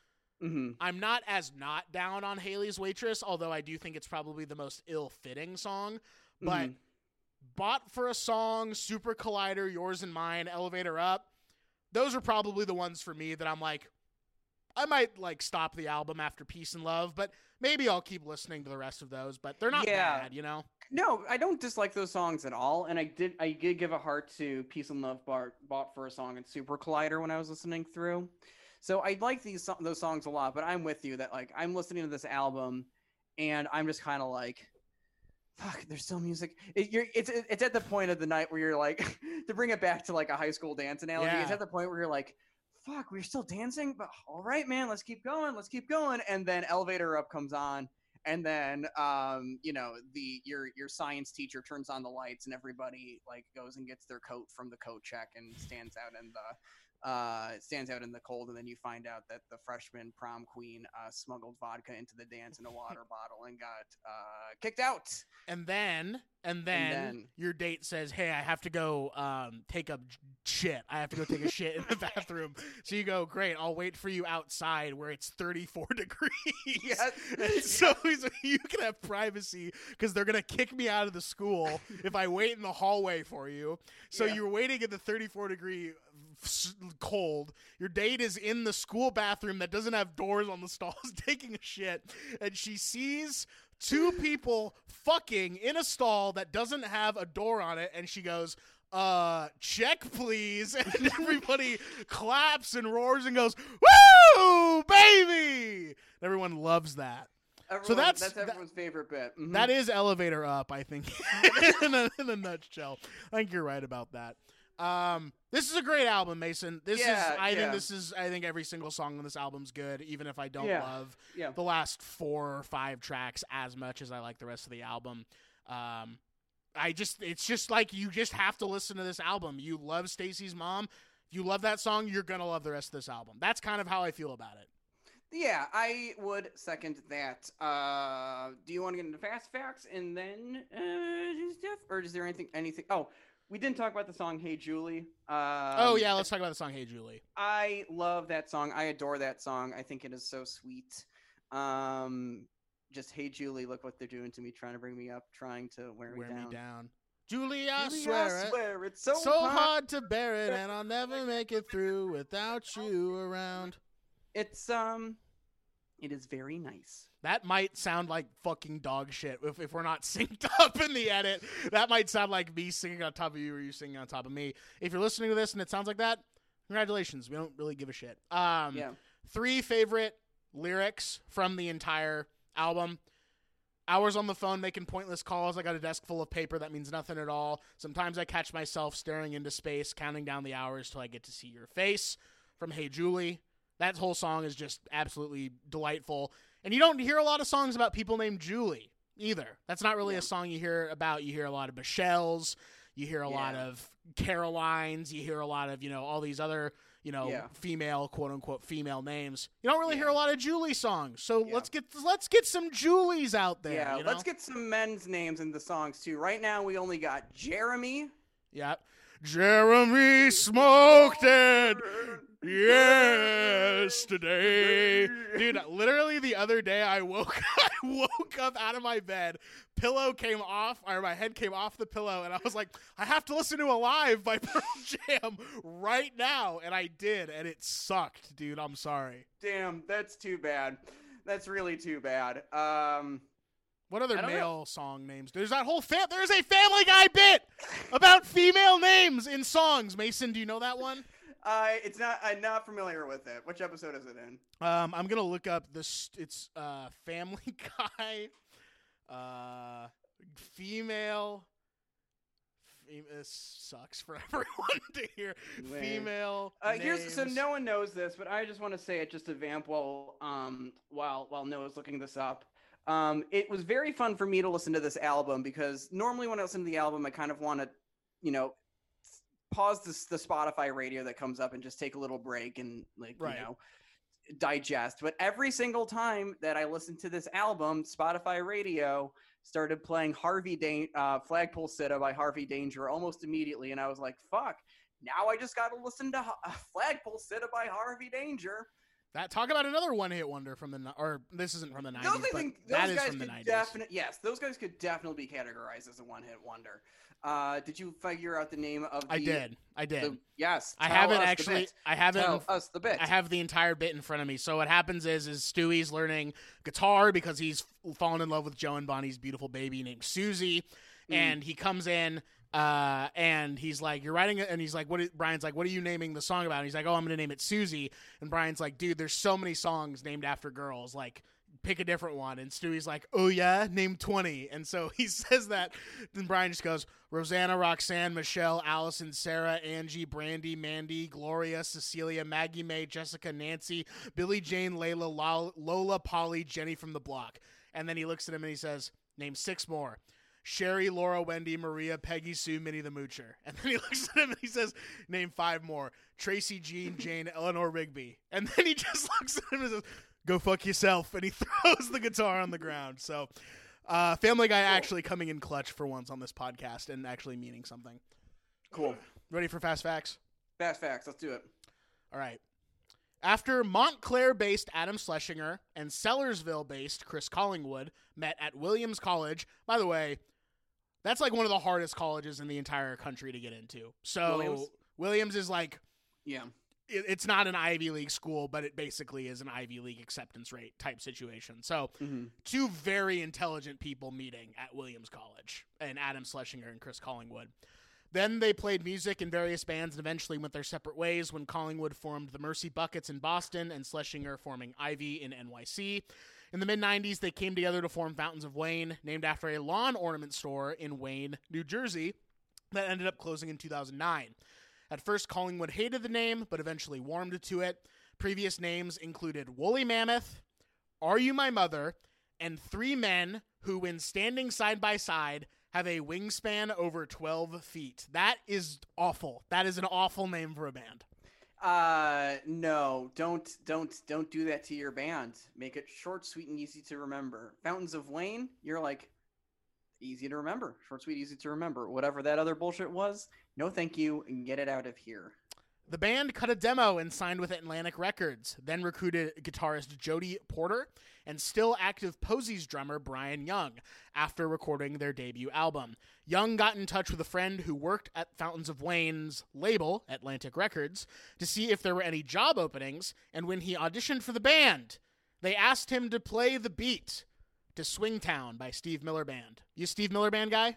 S2: mm-hmm.
S1: I'm not as not down on Halley's Waitress, although I do think it's probably the most ill-fitting song. But mm-hmm. Bought for a Song, Super Collider, Yours and Mine, Elevator Up, those are probably the ones for me that I'm like I might like stop the album after Peace and Love, but maybe I'll keep listening to the rest of those. But they're not yeah. bad, you know.
S2: No, I don't dislike those songs at all, and I did I did give a heart to Peace and Love bought for a song and Super Collider when I was listening through. So I like these those songs a lot, but I'm with you that like I'm listening to this album, and I'm just kind of like, fuck, there's still music. It, it's it's at the point of the night where you're like, to bring it back to like a high school dance analogy. Yeah. It's at the point where you're like fuck, we're still dancing, but all right, man, let's keep going, let's keep going. And then elevator up comes on, and then um, you know, the your your science teacher turns on the lights, and everybody like goes and gets their coat from the coat check and stands out in the uh, stands out in the cold, and then you find out that the freshman prom queen uh, smuggled vodka into the dance in a water bottle and got uh, kicked out.
S1: And then, and then, and then, your date says, "Hey, I have to go um, take a shit. I have to go take a shit in the bathroom." So you go, "Great, I'll wait for you outside where it's 34 degrees."
S2: Yes.
S1: so you can have privacy because they're gonna kick me out of the school if I wait in the hallway for you. So yeah. you're waiting in the 34 degree cold. Your date is in the school bathroom that doesn't have doors on the stalls taking a shit, and she sees two people fucking in a stall that doesn't have a door on it, and she goes, uh, check please. And everybody claps and roars and goes, woo, baby. Everyone loves that.
S2: Everyone, so that's that's everyone's that, favorite bit.
S1: Mm-hmm. That is elevator up, I think, in, a, in a nutshell. I think you're right about that. Um, this is a great album, Mason. This yeah, is I yeah. think this is I think every single song on this album's good, even if I don't
S2: yeah.
S1: love the last four or five tracks as much as I like the rest of the album. Um, I just it's just like you just have to listen to this album. You love Stacy's mom. If you love that song, you're gonna love the rest of this album. That's kind of how I feel about it.
S2: Yeah, I would second that. Uh, do you want to get into fast facts and then uh, stuff, or is there anything? Anything? Oh, we didn't talk about the song "Hey Julie." Um,
S1: oh yeah, let's talk about the song "Hey Julie."
S2: I love that song. I adore that song. I think it is so sweet. Um, just "Hey Julie," look what they're doing to me, trying to bring me up, trying to wear,
S1: wear
S2: me down.
S1: Me down. Julie, I
S2: Julie,
S1: swear,
S2: I
S1: it.
S2: it's so,
S1: so
S2: hard.
S1: hard to bear it, and I'll never make it through without you around.
S2: It's um, it is very nice.
S1: That might sound like fucking dog shit if, if we're not synced up in the edit. That might sound like me singing on top of you or you singing on top of me. If you're listening to this and it sounds like that, congratulations. We don't really give a shit. Um,
S2: yeah.
S1: Three favorite lyrics from the entire album. Hours on the phone making pointless calls. I got a desk full of paper that means nothing at all. Sometimes I catch myself staring into space, counting down the hours till I get to see your face. From Hey Julie. That whole song is just absolutely delightful. And you don't hear a lot of songs about people named Julie either. That's not really
S2: Yeah.
S1: a song you hear about. You hear a lot of Michelle's, you hear a lot of Carolines, you hear a lot of, you know, all these other, you know,
S2: Yeah.
S1: female quote unquote female names. You don't really hear a lot of Julie songs. So
S2: Yeah.
S1: let's get let's get some Julies out there.
S2: yeah,
S1: you
S2: let's get some men's names in the songs too. Right now, we only got Jeremy.
S1: Yeah. Jeremy smoked it yesterday. Dude, literally the other day I woke I woke up out of my bed, pillow came off, or my head came off the pillow, and I was like, I have to listen to Alive by Pearl Jam right now. And I did, and it sucked, dude. I'm sorry.
S2: Damn, that's too bad. That's really too bad. Um,
S1: What other
S2: I don't know.
S1: male song names? There's that whole fam- there's a Family Guy bit about female names in songs. Mason, do you know that one?
S2: I it's not. I'm not familiar with it. Which episode is it in?
S1: Um, I'm gonna look up this. It's uh, Family Guy, uh, female. Fem- this sucks for everyone to hear.
S2: Wait.
S1: Female.
S2: Uh, here's so no one knows this, but I just want to say it just to vamp while um while while Noah's looking this up. Um, it was very fun for me to listen to this album because normally when I listen to the album, I kind of want to, you know, pause this, the Spotify radio that comes up and just take a little break and like
S1: Right.
S2: you know digest. But every single time that I listened to this album, Spotify radio started playing Harvey Dan- uh, Flagpole Sitta by Harvey Danger almost immediately, and I was like, "Fuck." Now I just got to listen to Ho- Flagpole Sitta by Harvey Danger.
S1: That talk about another one-hit wonder from the or this isn't from the '90s,
S2: Those think
S1: that
S2: those
S1: is
S2: guys
S1: from the
S2: could
S1: '90s.
S2: definitely yes, those guys could definitely be categorized as a one-hit wonder. Uh, did you figure out the name of the?
S1: I did. I did.
S2: the- yes,
S1: I haven't actually. I haven't.
S2: Tell us the bit.
S1: I have the entire bit in front of me. So what happens is, is Stewie's learning guitar because he's fallen in love with Joe and Bonnie's beautiful baby named Susie,
S2: Mm.
S1: and he comes in. Uh, and he's like, "You're writing it," and he's like, "What?" Is, Brian's like, "What are you naming the song about?" And he's like, "Oh, I'm gonna name it Susie." And Brian's like, "Dude, there's so many songs named after girls. Like, pick a different one." And Stewie's like, "Oh yeah, name 20." And so he says that. Then Brian just goes, "Rosanna, Roxanne, Michelle, Allison, Sarah, Angie, Brandy, Mandy, Gloria, Cecilia, Maggie, May, Jessica, Nancy, Billy, Jane, Layla, Lola, Polly, Jenny from the block." And then he looks at him and he says, "Name six more." Sherry, Laura, Wendy, Maria, Peggy, Sue, Minnie the Moocher. And then he looks at him and he says, Name five more. Tracy, Jean, Jane, Eleanor Rigby. And then he just looks at him and says, Go fuck yourself. And he throws the guitar on the ground. So, uh, Family Guy actually coming in clutch for once on this podcast and actually meaning something.
S2: cool.
S1: Ready for Fast Facts?
S2: Fast facts. Let's do it.
S1: All right. After Montclair based Adam Schlesinger and Sellersville based Chris Collingwood met at Williams College, by the way, that's like one of the hardest colleges in the entire country to get into. So,
S2: Williams?
S1: Williams, is like,
S2: Yeah.
S1: it, it's not an Ivy League school, but it basically is an Ivy League acceptance rate type situation. So,
S2: Mm-hmm.
S1: two very intelligent people meeting at Williams College, and Adam Schlesinger and Chris Collingwood. Then they played music in various bands and eventually went their separate ways when Collingwood formed the Mercy Buckets in Boston and Schlesinger forming Ivy in NYC. In the mid 90s, they came together to form Fountains of Wayne, named after a lawn ornament store in Wayne, New Jersey, that ended up closing in 2009. At first, Collingwood hated the name, but eventually warmed to it. Previous names included Woolly Mammoth, Are You My Mother, and three men who, when standing side by side, have a wingspan over 12 feet. That is awful. That is an awful name for a band.
S2: Uh, no, don't, don't, don't do that to your band. Make it short, sweet, and easy to remember. Fountains of Wayne, you're like easy to remember. Short, sweet, easy to remember. Whatever that other bullshit was, no, thank you, and get it out of here.
S1: The band cut a demo and signed with Atlantic Records, then recruited guitarist Jody Porter and still active Posies drummer Brian Young after recording their debut album. Young got in touch with a friend who worked at Fountains of Wayne's label, Atlantic Records, to see if there were any job openings, and when he auditioned for the band, they asked him to play the beat to Swingtown by Steve Miller Band. You Steve Miller Band guy?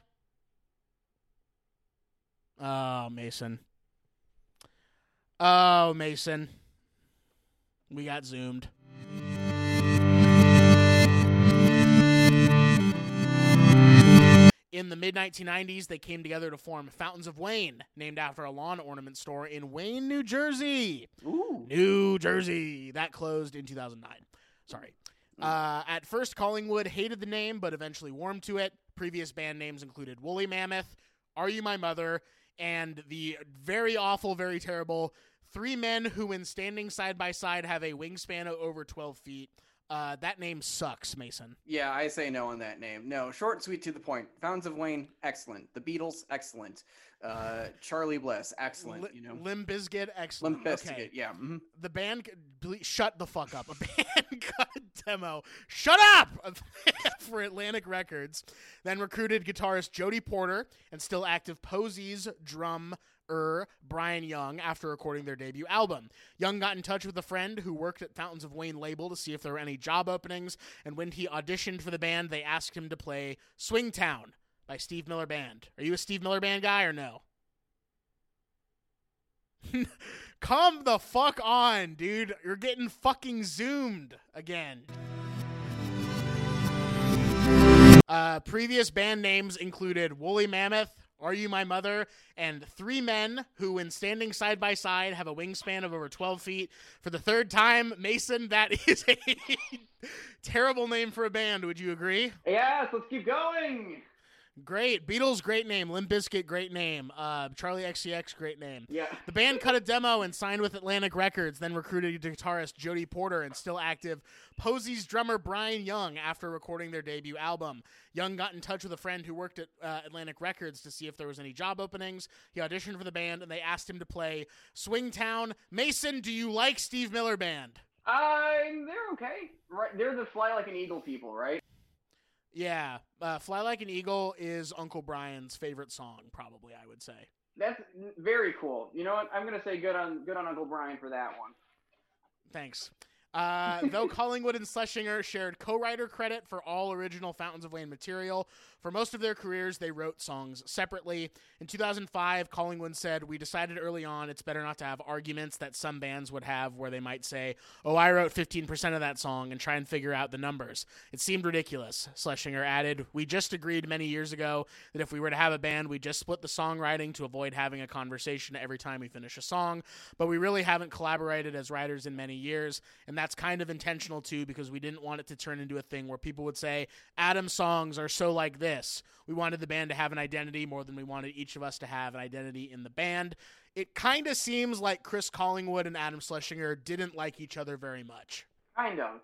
S1: Oh, Mason. Oh, Mason. We got zoomed. In the mid 1990s, they came together to form Fountains of Wayne, named after a lawn ornament store in Wayne, New Jersey.
S2: Ooh.
S1: New Jersey. That closed in 2009. Sorry. Uh, at first, Collingwood hated the name, but eventually warmed to it. Previous band names included Woolly Mammoth, Are You My Mother, and the very awful, very terrible Three Men Who, when standing side by side, have a wingspan of over 12 feet. Uh, that name sucks, Mason.
S2: Yeah, I say no on that name. No, short, sweet, to the point. Fountains of Wayne, excellent. The Beatles, excellent. Uh, Charly Bliss, excellent.
S1: Li-
S2: you know,
S1: Limp Bizkit, excellent.
S2: Limp Bizkit,
S1: Okay.
S2: yeah. mhm.
S1: the band ble- shut the fuck up. A band a demo. Shut up for Atlantic Records. Then recruited guitarist Jody Porter and still active Posies drum er Brian Young after recording their debut album. Young got in touch with a friend who worked at Fountains of Wayne label to see if there were any job openings, and when he auditioned for the band, they asked him to play Swingtown by Steve Miller Band. Are you a Steve Miller Band guy or no? Come the fuck on, dude. You're getting fucking zoomed again. Uh, previous band names included Woolly Mammoth, Are You My Mother, and three men who, when standing side by side, have a wingspan of over 12 feet. For the third time, Mason, that is a terrible name for a band. Would you agree?
S2: Yes, let's keep going.
S1: Great. Beatles, great name. Limp Bizkit, great name. Uh, Charli XCX, great name.
S2: Yeah.
S1: The band cut a demo and signed with Atlantic Records, then recruited guitarist Jody Porter and still active Posies drummer Brian Young after recording their debut album. Young got in touch with a friend who worked at uh, Atlantic Records to see if there was any job openings. He auditioned for the band and they asked him to play Swingtown. Mason, do you like Steve Miller Band?
S2: Um, they're okay. Right, they're the fly like an eagle people, right?
S1: Yeah, uh, Fly Like an Eagle is Uncle Brian's favorite song, probably, I would say.
S2: That's very cool. You know what? I'm gonna say good on good on Uncle Brian for that one.
S1: Thanks. Uh, though Collingwood and Schlesinger shared co-writer credit for all original Fountains of Wayne material, for most of their careers they wrote songs separately. In 2005, Collingwood said, "We decided early on it's better not to have arguments that some bands would have, where they might say, "Oh, I wrote 15% of that song,' and try and figure out the numbers. It seemed ridiculous." Schlesinger added, "We just agreed many years ago that if we were to have a band, we just split the songwriting to avoid having a conversation every time we finish a song. But we really haven't collaborated as writers in many years, and that's kind of intentional too because we didn't want it to turn into a thing where people would say Adam's songs are so like this. We wanted the band to have an identity more than we wanted each of us to have an identity in the band. It kind of seems like Chris Collingwood and Adam Schlesinger didn't like each other very much.
S2: Kind of.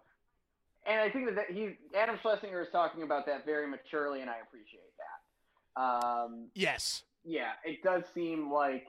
S2: And I think that, he Adam Schlesinger is talking about that very maturely, and I appreciate that. Um,
S1: Yes.
S2: yeah, it does seem like,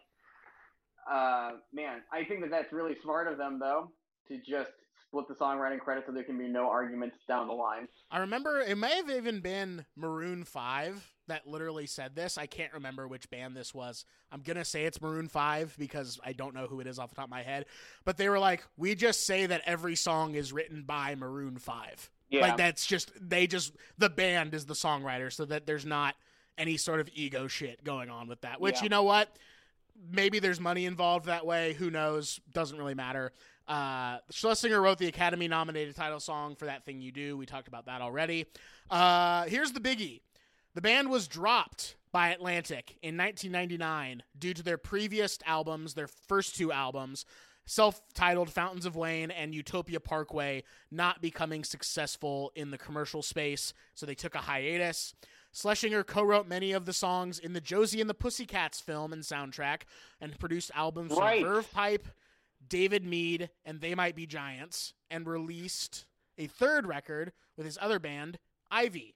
S2: uh, man, I think that that's really smart of them, though, to just split the songwriting credit so there can be no arguments down the line.
S1: I remember it may have even been Maroon 5 that literally said this. I can't remember which band this was. I'm going to say it's Maroon 5 because I don't know who it is off the top of my head. But they were like, we just say that every song is written by Maroon 5.
S2: Yeah.
S1: Like that's just, they just, the band is the songwriter so that there's not any sort of ego shit going on with that. Which,
S2: Yeah.
S1: you know what? Maybe there's money involved that way. Who knows? Doesn't really matter. Uh, Schlesinger wrote the Academy nominated title song for That Thing You Do. We talked about that already. Uh, here's the biggie the band was dropped by Atlantic in 1999 due to their previous albums, their first two albums, self titled Fountains of Wayne and Utopia Parkway, not becoming successful in the commercial space. So they took a hiatus. Schlesinger co wrote many of the songs in the Josie and the Pussycats film and soundtrack and produced albums
S2: Right.
S1: from Verve Pipe, David Mead, and They Might Be Giants, and released a third record with his other band, Ivy.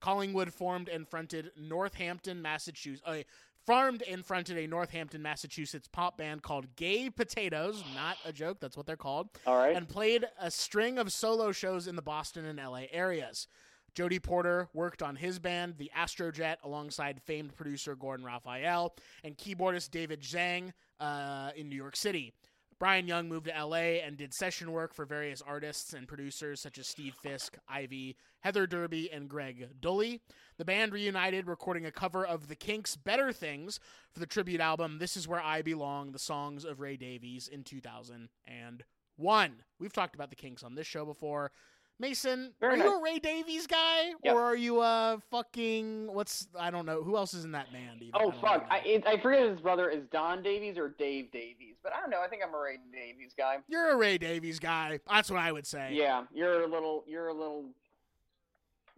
S1: Collingwood formed and fronted Northampton, Massachusetts, uh, farmed and fronted a Northampton, Massachusetts pop band called Gay Potatoes, not a joke, that's what they're called,
S2: All right.
S1: and played a string of solo shows in the Boston and LA areas. Jody Porter worked on his band, the Astrojet, alongside famed producer Gordon Raphael and keyboardist David Zhang uh, in New York City. Brian Young moved to LA and did session work for various artists and producers such as Steve Fisk, Ivy, Heather Derby, and Greg Dulli. The band reunited, recording a cover of The Kinks' Better Things for the tribute album This Is Where I Belong, the songs of Ray Davies in 2001. We've talked about The Kinks on this show before. Mason,
S2: Very
S1: are
S2: nice.
S1: you a Ray Davies guy?
S2: Yep.
S1: Or are you a fucking, what's, I don't know, who else is in that band? Even?
S2: Oh
S1: don't
S2: fuck! I it, I forget his brother is Don Davies or Dave Davies, but I don't know. I think I'm a Ray Davies guy.
S1: You're a Ray Davies guy. That's what I would say.
S2: Yeah, you're a little, you're a little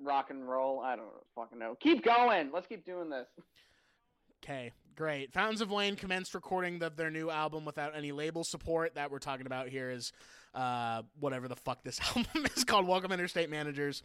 S2: rock and roll. I don't fucking know. Keep going. Let's keep doing this.
S1: Okay, great. Fountains of Wayne commenced recording of their new album without any label support. That we're talking about here is uh, whatever the fuck this album is called. Welcome Interstate Managers.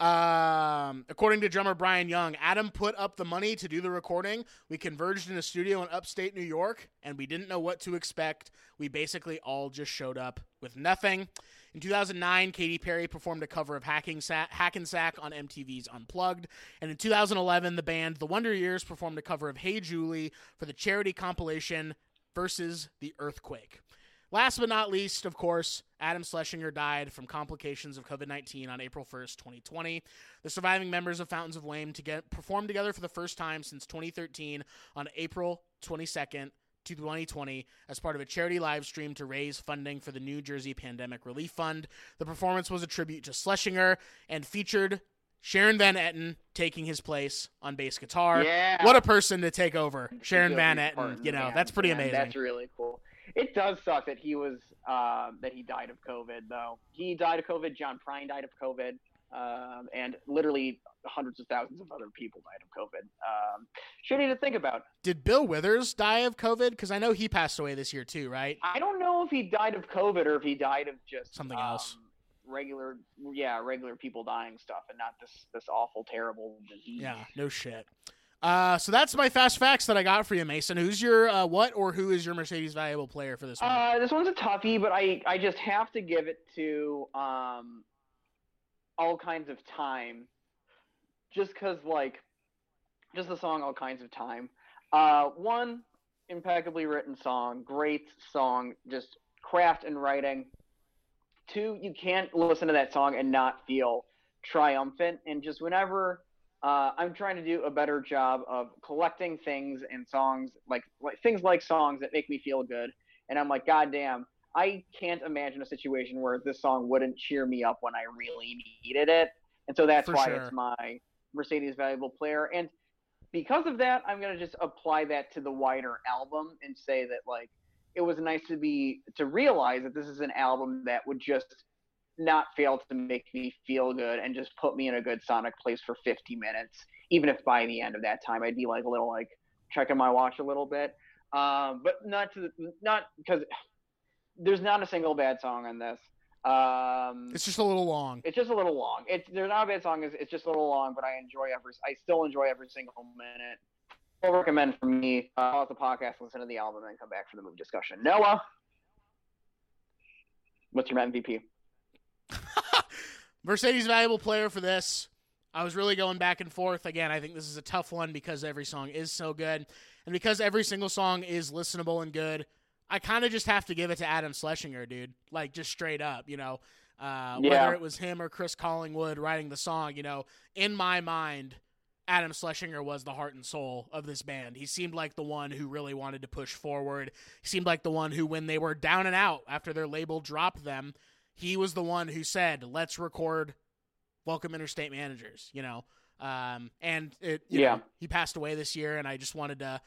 S1: Um, according to drummer Brian Young, Adam put up the money to do the recording. We converged in a studio in upstate New York, and we didn't know what to expect. We basically all just showed up with nothing. In 2009, Katy Perry performed a cover of Hacking Sa- Hackensack on MTV's Unplugged. And in 2011, the band The Wonder Years performed a cover of Hey Julie for the charity compilation Versus the Earthquake. Last but not least, of course, Adam Schlesinger died from complications of COVID 19 on April 1st, 2020. The surviving members of Fountains of Wayne to get, performed together for the first time since 2013 on April 22nd, 2020 as part of a charity live stream to raise funding for the New Jersey Pandemic Relief Fund. The performance was a tribute to Schlesinger and featured Sharon Van Etten taking his place on bass guitar.
S2: Yeah.
S1: What a person to take over. Sharon Van Etten, you know, that's pretty
S2: man.
S1: amazing.
S2: That's really cool. It does suck that he was uh, that he died of COVID though. He died of COVID. John Prine died of COVID, um, and literally hundreds of thousands of other people died of COVID. Um, shitty to think about.
S1: Did Bill Withers die of COVID? Because I know he passed away this year too, right?
S2: I don't know if he died of COVID or if he died of just
S1: Something
S2: um,
S1: else.
S2: Regular, yeah, regular people dying stuff, and not this this awful, terrible disease.
S1: Yeah, no shit. Uh, so that's my fast facts that I got for you, Mason. Who's your uh, what or who is your Mercedes valuable player for this one?
S2: Uh, this one's a toughie, but I, I just have to give it to um, all kinds of time, just cause like, just the song all kinds of time. Uh, one impeccably written song, great song, just craft and writing. Two, you can't listen to that song and not feel triumphant, and just whenever. Uh, I'm trying to do a better job of collecting things and songs like, like things like songs that make me feel good and I'm like, God damn, I can't imagine a situation where this song wouldn't cheer me up when I really needed it. And so that's
S1: For
S2: why
S1: sure.
S2: it's my Mercedes valuable player. And because of that, I'm gonna just apply that to the wider album and say that like it was nice to be to realize that this is an album that would just not fail to make me feel good and just put me in a good sonic place for 50 minutes even if by the end of that time i'd be like a little like checking my watch a little bit um, but not to not because there's not a single bad song on this. Um,
S1: it's just a little long.
S2: it's just a little long. It's there's not a bad song. It's, it's just a little long, but I enjoy every. I still enjoy every single minute. I'll recommend for me. Uh, pause the podcast, listen to the album, and come back for the movie discussion. Noah, what's your MVP?
S1: Mercedes valuable player for this. I was really going back and forth. Again, I think this is a tough one because every song is so good. And because every single song is listenable and good, I kind of just have to give it to Adam Schlesinger, dude. Like, just straight up, you know. Uh,
S2: Yeah.
S1: Whether it was him or Chris Collingwood writing the song, you know, in my mind, Adam Schlesinger was the heart and soul of this band. He seemed like the one who really wanted to push forward. He seemed like the one who, when they were down and out after their label dropped them, he was the one who said, "Let's record Welcome Interstate Managers." You know, um, and it, you
S2: Yeah.
S1: know, he passed away this year, and I just wanted to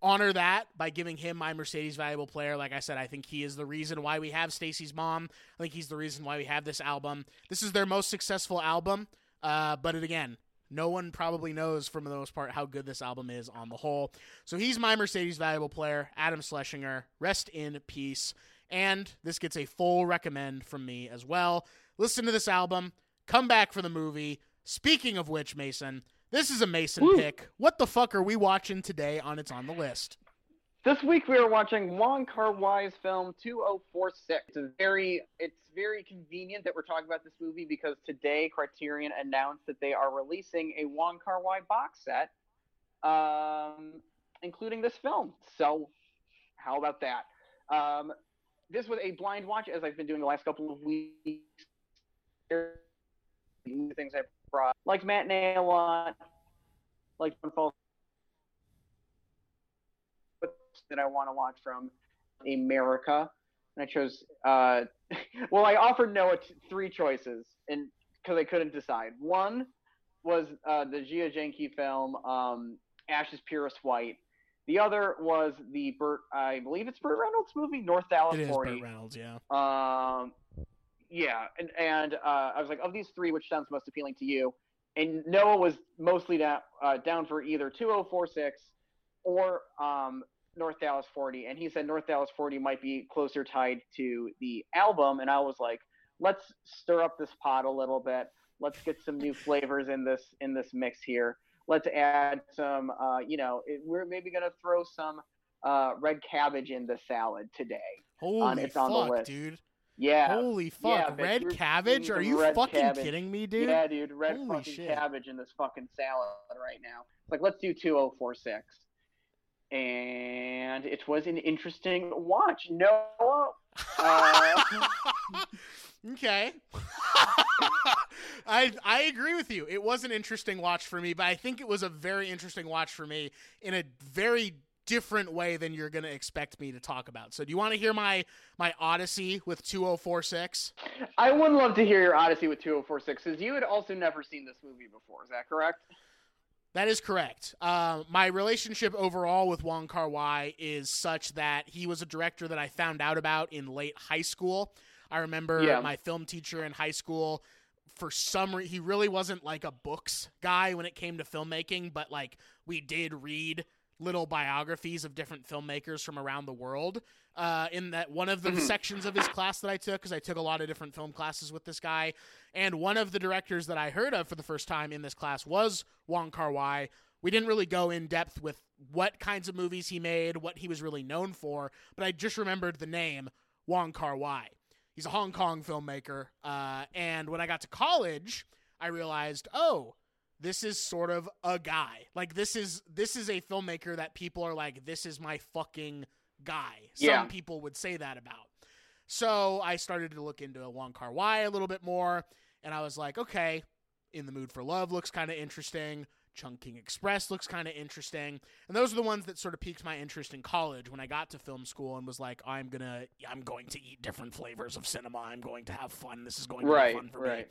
S1: honor that by giving him my Mercedes valuable player. Like I said, I think he is the reason why we have Stacy's mom. I think he's the reason why we have this album. This is their most successful album, uh, but it, again, no one probably knows for the most part how good this album is on the whole. So he's my Mercedes valuable player, Adam Schlesinger. Rest in peace. And this gets a full recommend from me as well. Listen to this album. Come back for the movie. Speaking of which, Mason, This is a Mason
S2: Woo.
S1: pick. What the fuck are we watching today on It's on the List?
S2: This week we are watching Wong Kar Wai's film 2046. It's a very it's very convenient that we're talking about this movie because today Criterion announced that they are releasing a Wong Kar Wai box set, um, including this film. So, how about that? Um, this was a blind watch, as I've been doing the last couple of weeks. Things I brought, like matinee a lot, like Falls that I want to watch from America, and I chose. Uh, well, I offered Noah t- three choices, and because I couldn't decide. One was uh, the Jia Zhangke film um, Ash Is Purest White. The other was the Burt, I believe it's Burt Reynolds movie, North Dallas
S1: It is
S2: 40.
S1: Burt Reynolds, yeah.
S2: Um, yeah, and and uh, I was like, of these three, which sounds most appealing to you? And Noah was mostly down uh, down for either 2046 or um, North Dallas 40, and he said North Dallas 40 might be closer tied to the album, and I was like, let's stir up this pot a little bit. Let's get some new flavors in this in this mix here. Let's add some, uh, you know, it, we're maybe gonna throw some uh, red cabbage in the salad today.
S1: Holy
S2: it's on the
S1: fuck,
S2: list.
S1: dude.
S2: Yeah,
S1: Holy fuck.
S2: bitch,
S1: red cabbage? Are you fucking
S2: cabbage.
S1: kidding me, dude?
S2: Yeah, dude, red
S1: Holy
S2: fucking
S1: shit.
S2: cabbage in this fucking salad right now. It's like let's do 2046. And it was an interesting watch. Noah, uh,
S1: okay. I I agree with you. It was an interesting watch for me, but I think it was a very interesting watch for me in a very different way than you're going to expect me to talk about. So, do you want to hear my my Odyssey with 2046?
S2: I would love to hear your Odyssey with 2046 because you had also never seen this movie before. Is that correct?
S1: That is correct. Uh, my relationship overall with Wong Kar Wai is such that he was a director that I found out about in late high school. I remember
S2: Yeah.
S1: my film teacher in high school. For some reason, he really wasn't like a books guy when it came to filmmaking, but like we did read little biographies of different filmmakers from around the world. Uh, in that one of the
S2: Mhm.
S1: sections of his class that I took, because I took a lot of different film classes with this guy, and one of the directors that I heard of for the first time in this class was Wong Kar Wai. We didn't really go in depth with what kinds of movies he made, what he was really known for, but I just remembered the name Wong Kar Wai. He's a Hong Kong filmmaker, uh, and when I got to college, I realized, oh, this is sort of a guy. Like this is this is a filmmaker that people are like, this is my fucking guy. Some
S2: Yeah.
S1: people would say that about. So I started to look into Wong Kar Wai a little bit more, and I was like, okay, In the Mood for Love looks kind of interesting. Chungking Express looks kind of interesting, and those are the ones that sort of piqued my interest in college when I got to film school and was like, I'm gonna, I'm going to eat different flavors of cinema. I'm going to have fun. This is going to
S2: Right,
S1: be fun for
S2: right.
S1: me.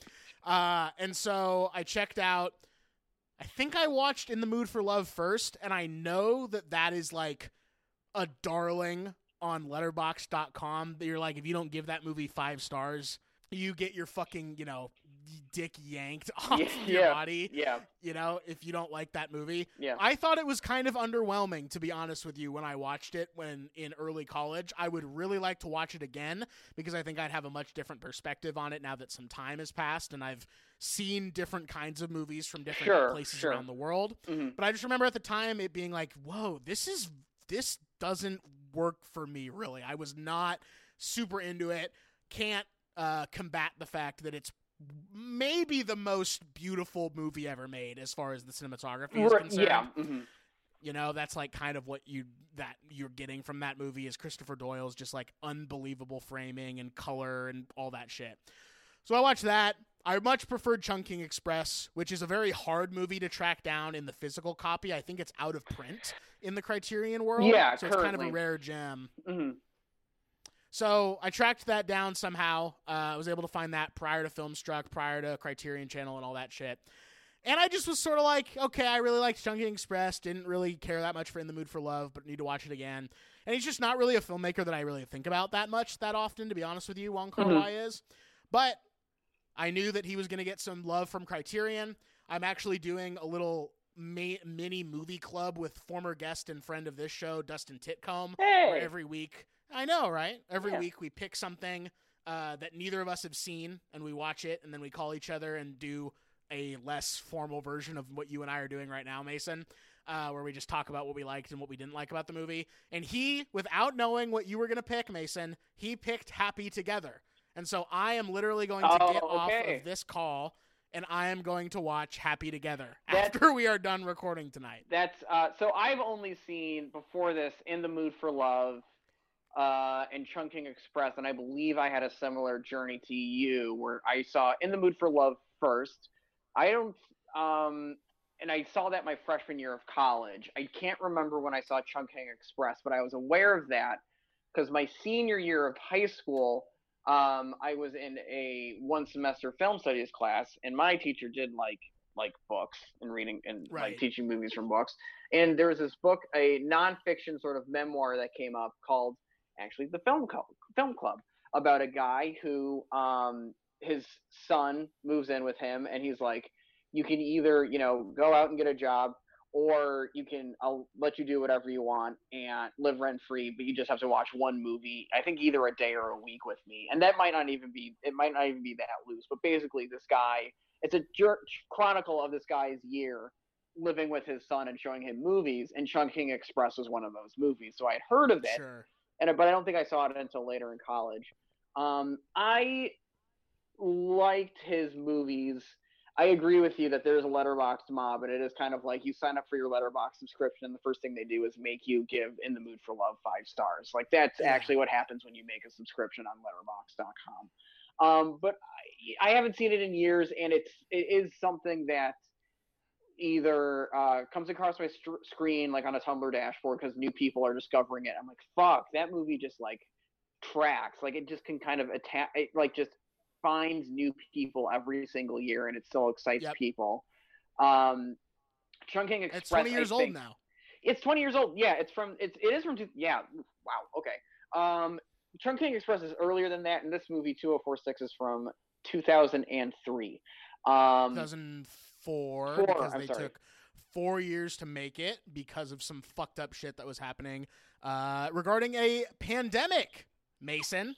S1: Uh, and so I checked out. I think I watched In the Mood for Love first, and I know that that is like a darling on letterboxd.com that you're like if you don't give that movie 5 stars, you get your fucking, you know, dick yanked off
S2: Yeah,
S1: your
S2: yeah.
S1: body,
S2: Yeah,
S1: you know, if you don't like that movie.
S2: yeah.
S1: I thought it was kind of underwhelming, to be honest with you, when I watched it when in early college. I would really like to watch it again because I think I'd have a much different perspective on it now that some time has passed and I've seen different kinds of movies from different
S2: Sure,
S1: places
S2: sure.
S1: around the world.
S2: Mhm.
S1: But I just remember at the time it being like, whoa, this is this doesn't work for me really. I was not super into it. Can't uh, combat the fact that it's maybe the most beautiful movie ever made as far as the cinematography is concerned.
S2: yeah. mhm.
S1: You know, that's like kind of what you that you're getting from that movie is Christopher Doyle's just like unbelievable framing and color and all that shit. So I watched that. I much preferred Chungking Express, which is a very hard movie to track down in the physical copy. I think it's out of print in the Criterion world.
S2: Yeah,
S1: so it's kind of a rare gem.
S2: Mhm.
S1: So I tracked that down somehow. Uh, I was able to find that prior to Filmstruck, prior to Criterion Channel, and all that shit. And I just was sort of like, okay, I really liked Chungking Express. Didn't really care that much for In the Mood for Love, but need to watch it again. And he's just not really a filmmaker that I really think about that much, that often, to be honest with you. Wong Kar
S2: Mhm.
S1: Wai is, but I knew that he was going to get some love from Criterion. I'm actually doing a little mini movie club with former guest and friend of this show, Dustin Titcomb
S2: Hey.
S1: every week I know, right? Every
S2: Yeah.
S1: week we pick something uh, that neither of us have seen and we watch it and then we call each other and do a less formal version of what you and I are doing right now, Mason, uh, where we just talk about what we liked and what we didn't like about the movie. And he, without knowing what you were going to pick, Mason, he picked Happy Together. And so I am literally going to
S2: Oh,
S1: get off of this call and I am going to watch Happy Together
S2: That's-
S1: after we are done recording tonight.
S2: That's uh, so I've only seen before this In the Mood for Love uh, and Chungking Express, and I believe I had a similar journey to you where I saw In the Mood for Love first. I don't, um, and I saw that my freshman year of college. I can't remember when I saw Chungking Express, but I was aware of that because my senior year of high school, um, I was in a one semester film studies class, and my teacher did like like books and reading and
S1: Right.
S2: like teaching movies from books. And there was this book, a nonfiction sort of memoir that came up called actually the Film Club, Film Club about a guy who um, his son moves in with him, and he's like, you can either you know go out and get a job, or you can I'll let you do whatever you want and live rent free, but you just have to watch one movie. I think either a day or a week with me, and that might not even be it might not even be that loose. But basically, this guy it's a jer- chronicle of this guy's year living with his son and showing him movies and chungking express was one of those movies so i had heard of it
S1: Sure.
S2: And but i don't think i saw it until later in college. Um, i liked his movies. I agree with you that there's a Letterboxd mob and it is kind of like you sign up for your Letterboxd subscription and the first thing they do is make you give in the mood for love five stars. Like that's
S1: Yeah.
S2: actually what happens when you make a subscription on letterboxd.com um, but I, I haven't seen it in years and it's it is something that either uh, comes across my str- screen like on a tumblr dashboard because new people are discovering it. I'm like fuck that movie just like tracks. Like it just can kind of attack it like just finds new people every single year and it still excites
S1: Yep.
S2: people. Um chungking express
S1: It's 20
S2: I
S1: years old now.
S2: it's 20 years old. Yeah it's from it's it is from two, yeah wow okay. Um chungking express is earlier than that and this movie 2046 is from 2003 um
S1: 2004
S2: Four,
S1: because
S2: I'm
S1: they
S2: sorry.
S1: took four years to make it because of some fucked up shit that was happening uh, regarding a pandemic. Mason,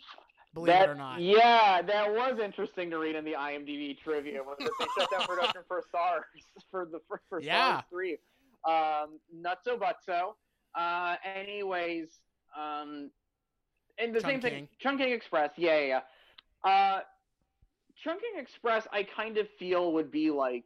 S1: believe
S2: that,
S1: it or not.
S2: Yeah, that was interesting to read in the IMDb trivia. Was that they shut down production for SARS for the for, for
S1: Yeah.
S2: SARS three. Um, not so but so. Uh, anyways, um, and the same thing.
S1: Chungking
S2: Express. Yeah, yeah. yeah. Uh, Chungking Express, I kind of feel would be like.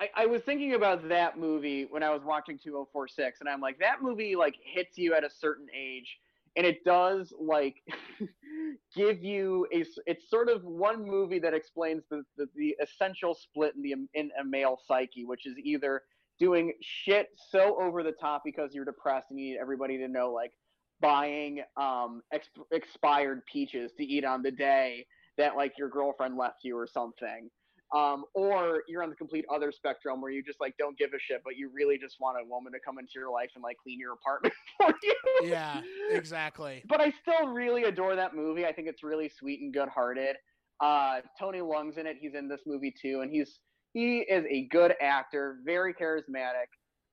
S2: I, I was thinking about that movie when I was watching 2046, and I'm like, that movie like hits you at a certain age, and it does like give you a. It's sort of one movie that explains the the, the essential split in the in a male psyche, which is either doing shit so over the top because you're depressed and you need everybody to know, like buying um ex- expired peaches to eat on the day that like your girlfriend left you or something um, or you're on the complete other spectrum where you just like don't give a shit, but you really just want a woman to come into your life and like clean your apartment for you.
S1: Yeah, exactly.
S2: But I still really adore that movie. I think it's really sweet and good-hearted. Uh, Tony Leung's in it. He's in this movie too, and he's he is a good actor, very charismatic.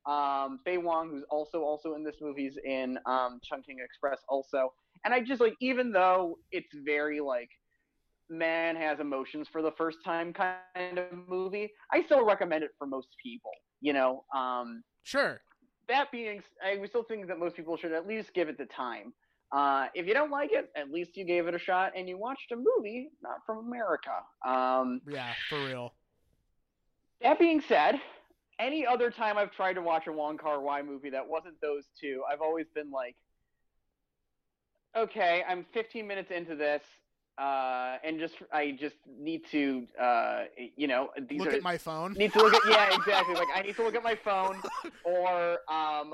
S2: Um, Faye Wong, who's also also in this movie, is in um, Chungking Express also. And I just like, even though it's very like man has emotions for the first time kind of movie, I still recommend it for most people. You know, um,
S1: Sure.
S2: that being, I would still think that most people should at least give it the time. Uh, if you don't like it, at least you gave it a shot and you watched a movie not from America. Um,
S1: Yeah, for real.
S2: that being said, any other time I've tried to watch a Wong Kar Wai movie that wasn't those two, I've always been like, okay, I'm 15 minutes into this, uh, and just I just need to, uh, you know, these
S1: Look
S2: are
S1: at my phone.
S2: need to look at yeah exactly. Like i need to look at my phone or um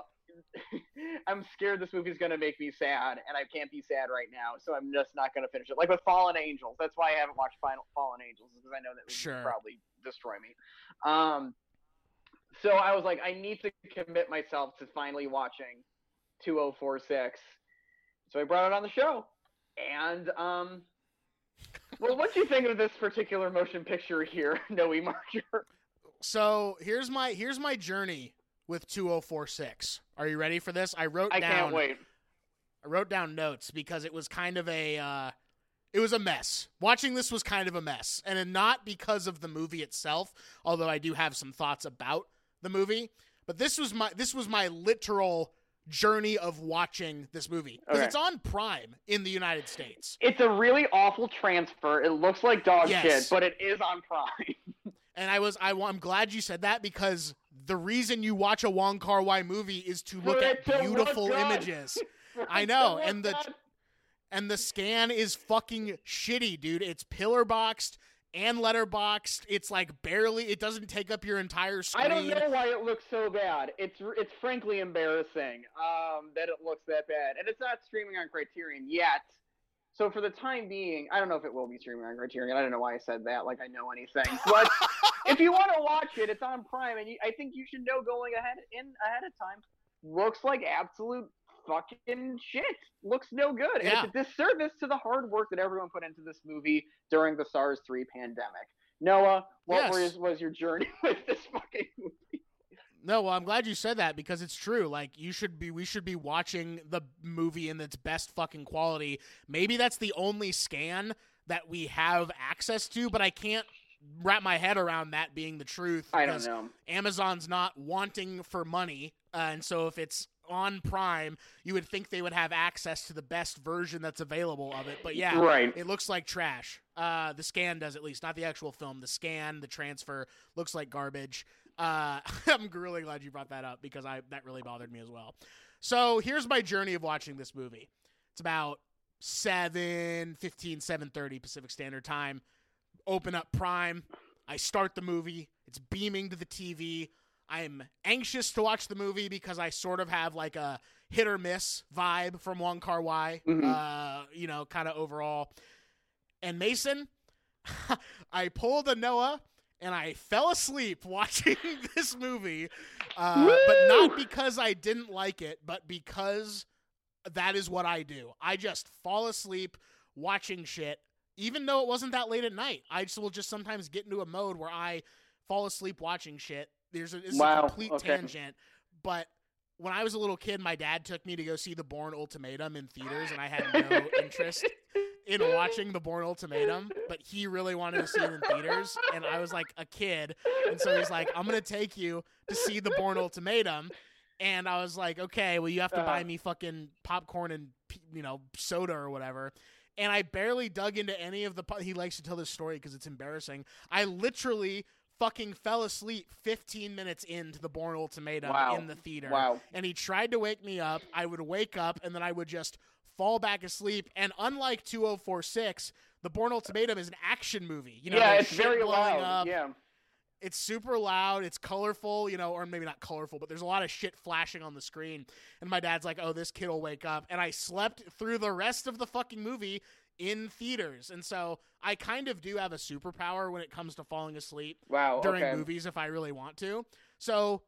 S2: i'm scared this movie's to make me sad and i can't be sad right now so i'm just not to finish it. Like with fallen angels. That's why i haven't watched Final, fallen angels because i know that
S1: Sure.
S2: would probably destroy me. Um so i was like i need to commit myself to finally watching 2046 so i brought it on the show and um well, what do you think of this particular motion picture here, Noah Marger?
S1: So here's my here's my journey with 2046. Are you ready for this? I wrote
S2: I
S1: down
S2: can't wait.
S1: I wrote down notes because it was kind of a uh, it was a mess. Watching this was kind of a mess, and not because of the movie itself, although I do have some thoughts about the movie. But this was my this was my literal journey of watching this movie because
S3: Okay.
S1: it's on Prime in the United States.
S3: It's a really awful transfer. It looks like dog
S1: Yes.
S3: shit, but it is on Prime.
S1: And I was I, am glad you said that because the reason you watch a Wong Kar Wai movie is to look at beautiful images. I know, and the- and the scan is fucking shitty, dude. It's pillar boxed and letterboxed. It's like barely. It doesn't take up your entire screen.
S3: I don't know why it looks so bad. It's it's frankly embarrassing um, that it looks that bad, and it's not streaming on Criterion yet. So for the time being, I don't know if it will be streaming on Criterion. I don't know why I said that, like I know anything. But if you want to watch it, it's on Prime, and you, I think you should know going ahead in ahead of time. Looks like absolute fucking shit. Looks no good.
S1: Yeah.
S3: And it's a disservice to the hard work that everyone put into this movie during the SARS three pandemic. Noah, what
S1: Yes.
S3: was, was your journey with this fucking movie?
S1: No, well, I'm glad you said that because it's true. Like you should be, we should be watching the movie in its best fucking quality. Maybe that's the only scan that we have access to, but I can't wrap my head around that being the truth.
S3: I don't know.
S1: Amazon's not wanting for money, uh, and so if it's on Prime, you would think they would have access to the best version that's available of it. But yeah,
S3: Right.
S1: it looks like trash. Uh, the scan does at least, not the actual film. The scan, the transfer looks like garbage. Uh, I'm really glad you brought that up because I that really bothered me as well. So here's my journey of watching this movie. It's about 7 15 7:30 Pacific Standard Time. Open up Prime. I start the movie. It's beaming to the TV. I'm anxious to watch the movie because I sort of have like a hit or miss vibe from Wong Kar Wai.
S3: Mhm.
S1: Uh, you know, kind of overall. And Mason, I pulled a Noah and I fell asleep watching this movie, uh, but not because I didn't like it, but because that is what I do. I just fall asleep watching shit, even though it wasn't that late at night. I just will just sometimes get into a mode where I fall asleep watching shit. There's a, this is
S3: Wow,
S1: a complete
S3: okay.
S1: tangent, but when I was a little kid, my dad took me to go see The Bourne Ultimatum in theaters, and I had no interest in watching The Bourne Ultimatum, but he really wanted to see it in theaters, and I was like a kid, and so he's like, "I'm gonna take you to see The Bourne Ultimatum," and I was like, "Okay, well, you have to buy
S3: Uh-huh.
S1: me fucking popcorn and you know soda or whatever." And I barely dug into any of the. po- He likes to tell this story because it's embarrassing. I literally fucking fell asleep 15 minutes into The Bourne Ultimatum
S3: Wow.
S1: in the theater
S3: Wow.
S1: and he tried to wake me up. I would wake up and then I would just fall back asleep. And unlike 2046, The Bourne Ultimatum is an action movie. You know,
S3: yeah, it's very loud.
S1: up.
S3: Yeah.
S1: It's super loud. It's colorful, you know, or maybe not colorful, but there's a lot of shit flashing on the screen. And my dad's like, "Oh, this kid will wake up." And I slept through the rest of the fucking movie in theaters. And so I kind of do have a superpower when it comes to falling asleep
S3: Wow.
S1: during
S3: okay.
S1: movies if I really want to. So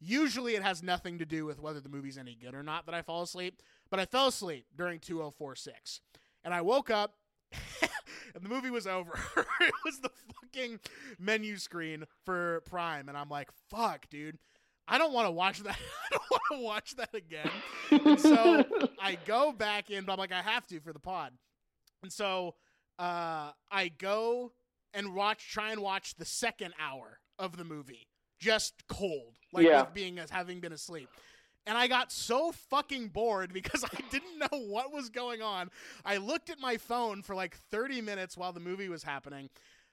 S1: usually it has nothing to do with whether the movie's any good or not that I fall asleep. But I fell asleep during 2046. And I woke up and the movie was over. it was the fucking menu screen for Prime. And I'm like, fuck, dude. I don't want to watch that. I don't want to watch that again. So I go back in, but I'm like, I have to for the pod. And so uh, I go and watch, try and watch the second hour of the movie, just cold, like
S3: Yeah.
S1: with being as having been asleep. And I got so fucking bored because I didn't know what was going on. I looked at my phone for like 30 minutes while the movie was happening.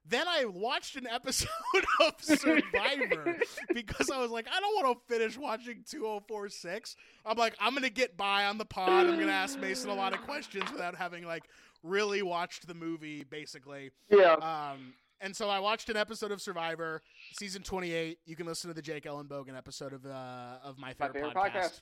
S1: Then I watched an episode of Survivor because I was like, I don't want to finish watching 2046. I'm like, I'm going to get by on the pod. I'm going to ask Mason a lot of questions without having like really watched the movie, basically.
S3: yeah.
S1: Um, and so I watched an episode of Survivor, season 28. You can listen to the Jake Ellenbogen episode of uh, of my
S3: My
S1: favorite,
S3: favorite podcast.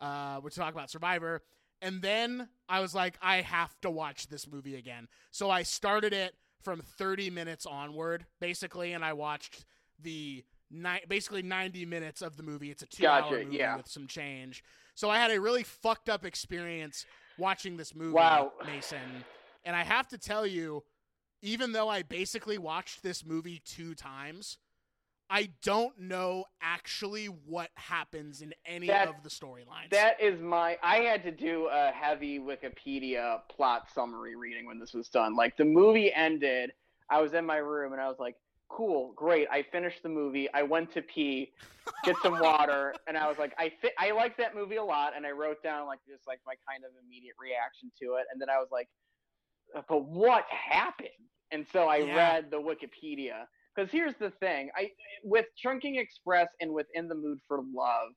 S1: uh, we're talking about Survivor. And then I was like, I have to watch this movie again. So I started it from 30 minutes onward, basically, and I watched the ni- basically 90 minutes of the movie. It's a two hour
S3: Gotcha,
S1: movie
S3: yeah.
S1: with some change. So I had a really fucked up experience watching this movie,
S3: Wow.
S1: Mason. And I have to tell you, even though I basically watched this movie two times, I don't know actually what happens in any
S2: That-
S1: of the storylines.
S2: That is my. I had to do a heavy Wikipedia plot summary reading when this was done. Like the movie ended, I was in my room and I was like, "Cool, great." I finished the movie. I went to pee, get some water, and I was like, "I fi- I like that movie a lot." And I wrote down like just like my kind of immediate reaction to it, and then I was like, "But what happened?" And so I
S1: Yeah.
S2: read the Wikipedia. Because here's the thing, I with Chungking Express and within the Mood for Love,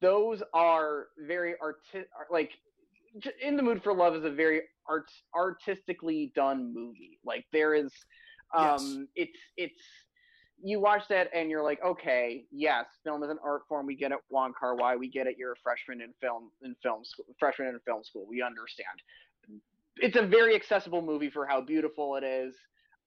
S2: those are very arti- like in the mood for love is a very art artistically done movie. Like there is um it's it's you watch that and you're like okay yes film is an art form. We get it Kar Wai we get it. You're a freshman in film in film school freshman in film school. We understand. It's a very accessible movie for how beautiful it is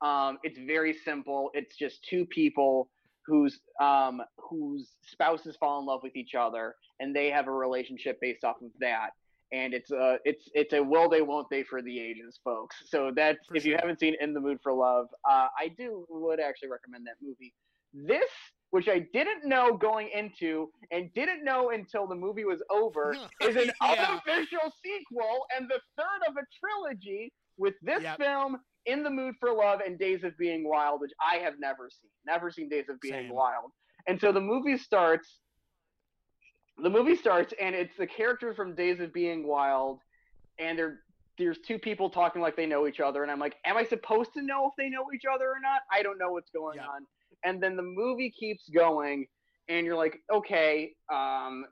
S2: um it's very simple. It's just two people whose um whose spouses fall in love with each other and they have a relationship based off of that. And it's a it's it's a will they won't they for the ages folks. So that's
S1: For
S2: if you haven't seen in the mood for love uh, i do would actually recommend that movie. This which i didn't know going into and didn't know until the movie was over is an
S1: Yeah.
S2: unofficial sequel and the third of a trilogy with this
S1: Yep.
S2: film in the mood for love and days of being wild which i have never seen never seen days of being
S1: Same.
S2: wild and so the movie starts the movie starts and it's the characters from Days of Being Wild, and they're there's two people talking like they know each other, and I'm like, am I supposed to know if they know each other or not? I don't know what's going
S1: Yeah.
S2: on. And then the movie keeps going, and you're like, okay, um,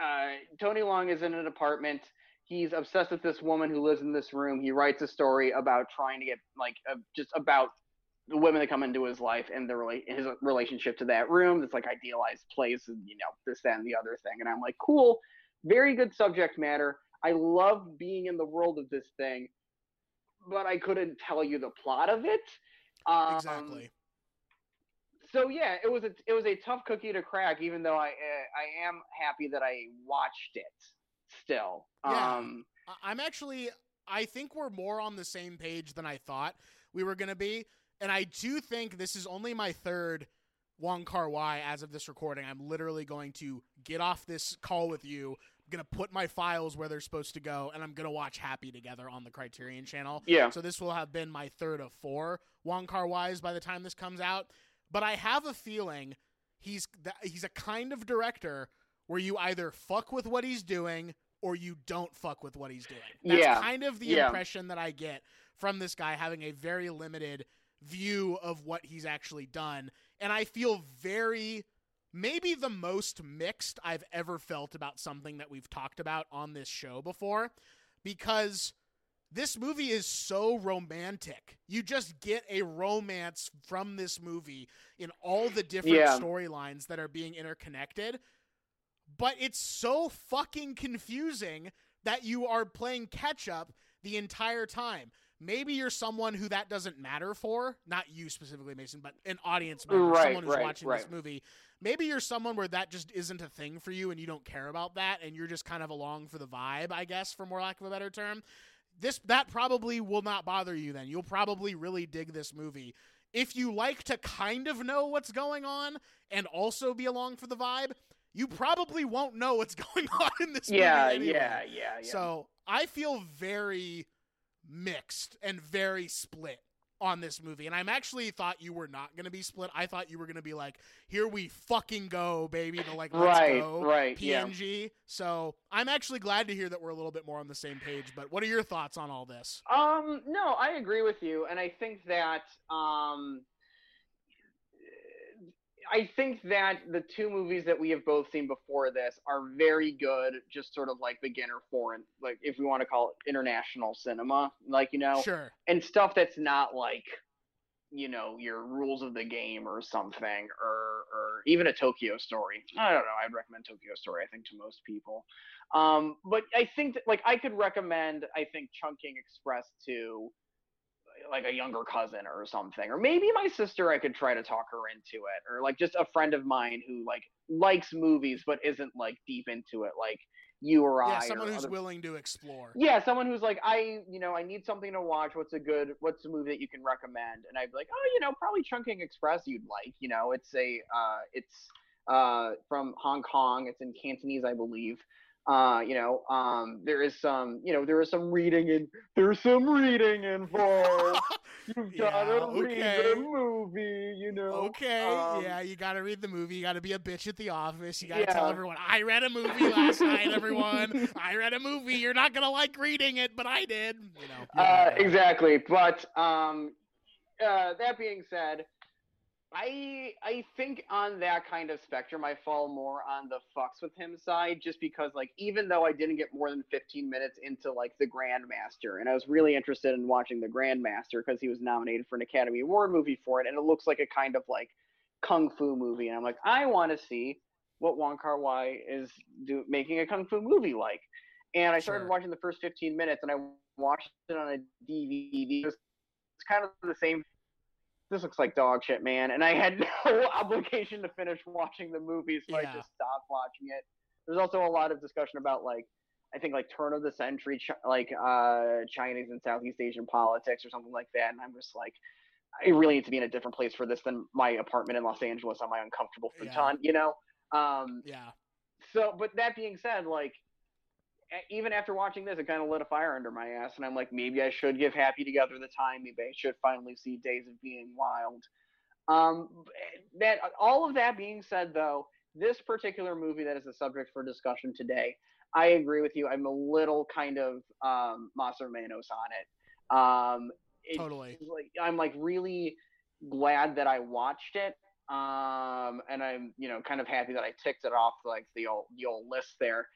S2: uh, Tony Leung is in an apartment. He's obsessed with this woman who lives in this room. He writes a story about trying to get like uh, just about the women that come into his life and the rela- his relationship to that room. This like idealized place, and you know this, that, and the other thing. And I'm like, cool, very good subject matter. I love being in the world of this thing, but I couldn't tell you the plot of it. Um,
S1: exactly.
S2: So yeah, it was a it was a tough cookie to crack. Even though I uh, I am happy that I watched it. Still,
S1: Yeah.
S2: um,
S1: I'm actually I think we're more on the same page than I thought we were going to be, and I do think this is only my third Wong Kar Wai as of this recording. I'm literally going to get off this call with you. I'm going to put my files where they're supposed to go, and I'm going to watch Happy together on the Criterion channel.
S2: yeah,
S1: So this will have been my third of four Wong Kar Wais by the time this comes out. But I have a feeling he's he's a kind of director where you either fuck with what he's doing or you don't fuck with what he's doing. That's
S2: Yeah.
S1: kind of the
S2: Yeah.
S1: impression that I get from this guy having a very limited view of what he's actually done. And I feel very maybe the most mixed I've ever felt about something that we've talked about on this show before because this movie is so romantic. You just get a romance from this movie in all the different
S2: Yeah.
S1: storylines that are being interconnected. But it's so fucking confusing that you are playing catch up the entire time. Maybe you're someone who that doesn't matter for, not you specifically, Mason, but an audience member,
S2: Right,
S1: someone who's
S2: right,
S1: watching this movie. Maybe you're someone where that just isn't a thing for you and you don't care about that and you're just kind of along for the vibe, I guess, for more lack of a better term. This that probably will not bother you then. You'll probably really dig this movie. If you like to kind of know what's going on and also be along for the vibe, you probably won't know what's going on in this
S2: yeah,
S1: movie. anyway.
S2: yeah, yeah, yeah.
S1: So I feel very mixed and very split on this movie. And I'm actually thought you were not going to be split. I thought you were going to be like, here we fucking go, baby, to like, let's
S2: right,
S1: go.
S2: right, yeah.
S1: PNG. So I'm actually glad to hear that we're a little bit more on the same page. But what are your thoughts on all this?
S2: Um, no, I agree with you, and I think that um, I think that the two movies that we have both seen before this are very good, just sort of like beginner foreign, like if we want to call it international cinema, like you know,
S1: Sure.
S2: and stuff that's not like you know your rules of the game or something or or even a tokyo story i don't know i'd recommend tokyo story i think to most people um but i think that like i could recommend i think chungking express to like a younger cousin or something, or maybe my sister. I could try to talk her into it, or like just a friend of mine who like likes movies but isn't like deep into it, like you or
S1: Yeah,
S2: I.
S1: someone
S2: or
S1: who's
S2: other-
S1: willing to explore.
S2: yeah, someone who's like, I, you know, I need something to watch. What's a good, what's a movie that you can recommend? And I'd be like, oh, you know, probably Chungking Express. You'd like, you know, it's a, uh, it's uh, from Hong Kong. It's in Cantonese, I believe. Uh, you know, um, there is some, you know, there is some reading and there's some reading involved. You've
S1: Yeah,
S2: gotta read
S1: okay.
S2: the movie, you know.
S1: Okay,
S2: Um,
S1: yeah, you gotta read the movie. You gotta be a bitch at the office. You gotta tell everyone, I read a movie last night, everyone. I read a movie. You're not gonna like reading it, but I did. You know.
S2: Uh, exactly. But um, uh, that being said, I I think on that kind of spectrum, I fall more on the fucks with him side, just because like even though I didn't get more than 15 minutes into like the Grandmaster, and I was really interested in watching the Grandmaster because he was nominated for an Academy Award movie for it, and it looks like a kind of like kung fu movie, and I'm like, I want to see what Wong Kar Wai is do making a kung fu movie like. And I started
S1: Sure.
S2: watching the first 15 minutes, and I watched it on a DVD. It was- It's kind of the same. This looks like dog shit, man. And I had no obligation to finish watching the movie, so I just stopped watching it. There's also a lot of discussion about like, I think like turn of the century, like uh, Chinese and Southeast Asian politics or something like that. And I'm just like, I really need to be in a different place for this than my apartment in Los Angeles on my uncomfortable
S1: Yeah.
S2: futon, you know. Um,
S1: yeah.
S2: so, but that being said, like, even after watching this, it kind of lit a fire under my ass, and I'm like, maybe I should give Happy Together the time. Maybe I should finally see Days of Being Wild. Um, that all of that being said, though, this particular movie that is the subject for discussion today, I agree with you. I'm a little kind of um, Maser Manos on it. Um, it's
S1: Totally.
S2: Like, I'm like really glad that I watched it um, and I'm you know kind of happy that I ticked it off like the old the old list there.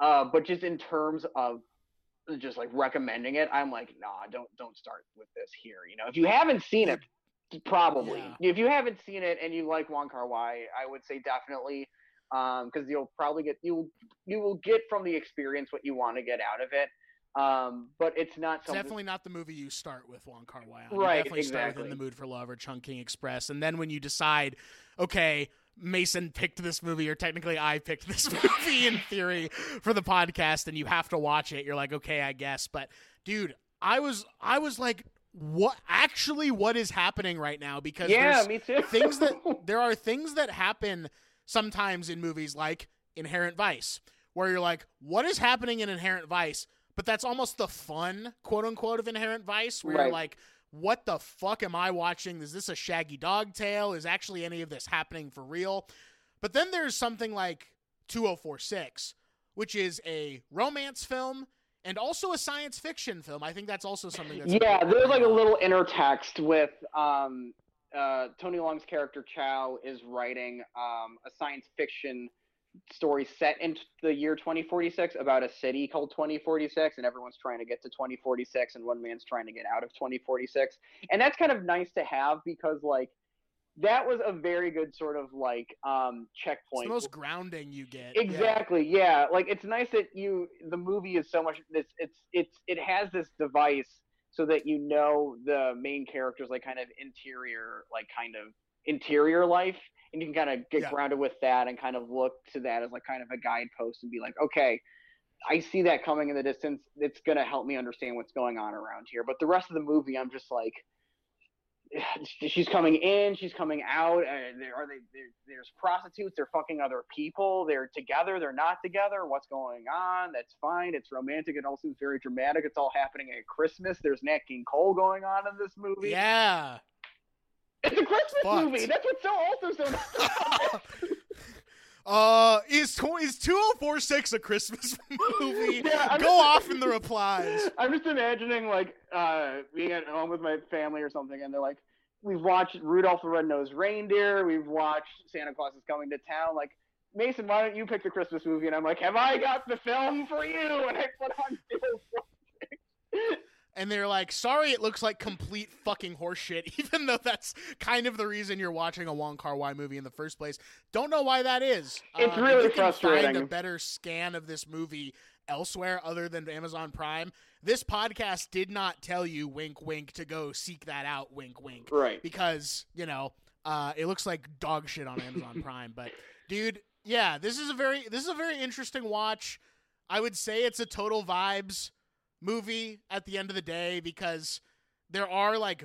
S2: Uh, but just in terms of just like recommending it, I'm like, nah, don't don't start with this here. You know, if you haven't seen it, probably
S1: Yeah.
S2: if you haven't seen it and you like Wong Kar Wai, I would say definitely because you'll probably get you you will get from the experience what you want to get out of it. Um, but it's not
S1: It's definitely not the movie you start with Wong Kar Wai.
S2: Right,
S1: You definitely start with In the Mood for Love or Chungking Express, and then when you decide, okay, Mason picked this movie, or technically I picked this movie in theory for the podcast, and you have to watch it. You're like, okay, I guess. But dude, I was I was like, what? Actually, what is happening right now? Because
S2: yeah, me too.
S1: things that there are things that happen sometimes in movies like Inherent Vice, where you're like, what is happening in Inherent Vice? But that's almost the fun, quote unquote, of Inherent Vice, where you're like, what the fuck am I watching? Is this a shaggy dog tale? Is actually any of this happening for real? But then there's something like 2046, which is a romance film and also a science fiction film. I think that's also something that's
S2: yeah, there's like a little intertext with um, uh, Tony Leung's character Chow is writing um, a science fiction story set in the year 2046 about a city called 2046, and everyone's trying to get to 2046, and one man's trying to get out of 2046, and that's kind of nice to have because like that was a very good sort of like um,
S1: It's
S2: checkpoint.
S1: the most grounding you get. Yeah.
S2: Exactly. Yeah. Like it's nice that you the movie is so much this it's it's it has this device so that you know the main character's like kind of interior like kind of interior life and you can kind of get
S1: Yeah.
S2: grounded with that and kind of look to that as like kind of a guidepost and be like okay I see that coming in the distance it's going to help me understand what's going on around here but the rest of the movie I'm just like she's coming in, she's coming out. Uh, there are they? There, there's prostitutes. They're fucking other people. They're together. They're not together. What's going on? That's fine. It's romantic. It all seems very dramatic. It's all happening at Christmas. There's Nat King Cole going on in this movie.
S1: Yeah.
S2: It's a Christmas
S1: fucked.
S2: movie. That's what's so also so.
S1: Uh, is tw- is two oh four six a Christmas movie?
S2: Yeah, I'm
S1: Go
S2: just-
S1: off in the replies.
S2: I'm just imagining like uh, being at home with my family or something, and they're like, "We've watched Rudolph the Red-Nosed Reindeer. We've watched Santa Claus is Coming to Town." Like, Mason, why don't you pick the Christmas movie? And I'm like, "Have I got the film for you?" And I put on.
S1: And they're like, "Sorry, it looks like complete fucking horseshit," even though that's kind of the reason you're watching a Wong Kar Wai movie in the first place. Don't know why that is.
S2: It's
S1: Uh,
S2: really
S1: you can
S2: frustrating.
S1: Find a better scan of this movie elsewhere other than Amazon Prime. This podcast did not tell you, wink, wink, to go seek that out, wink, wink
S2: Right.
S1: because you know uh, it looks like dog shit on Amazon Prime. But dude, yeah, this is a very this is a very interesting watch. I would say it's a total vibes movie at the end of the day because there are like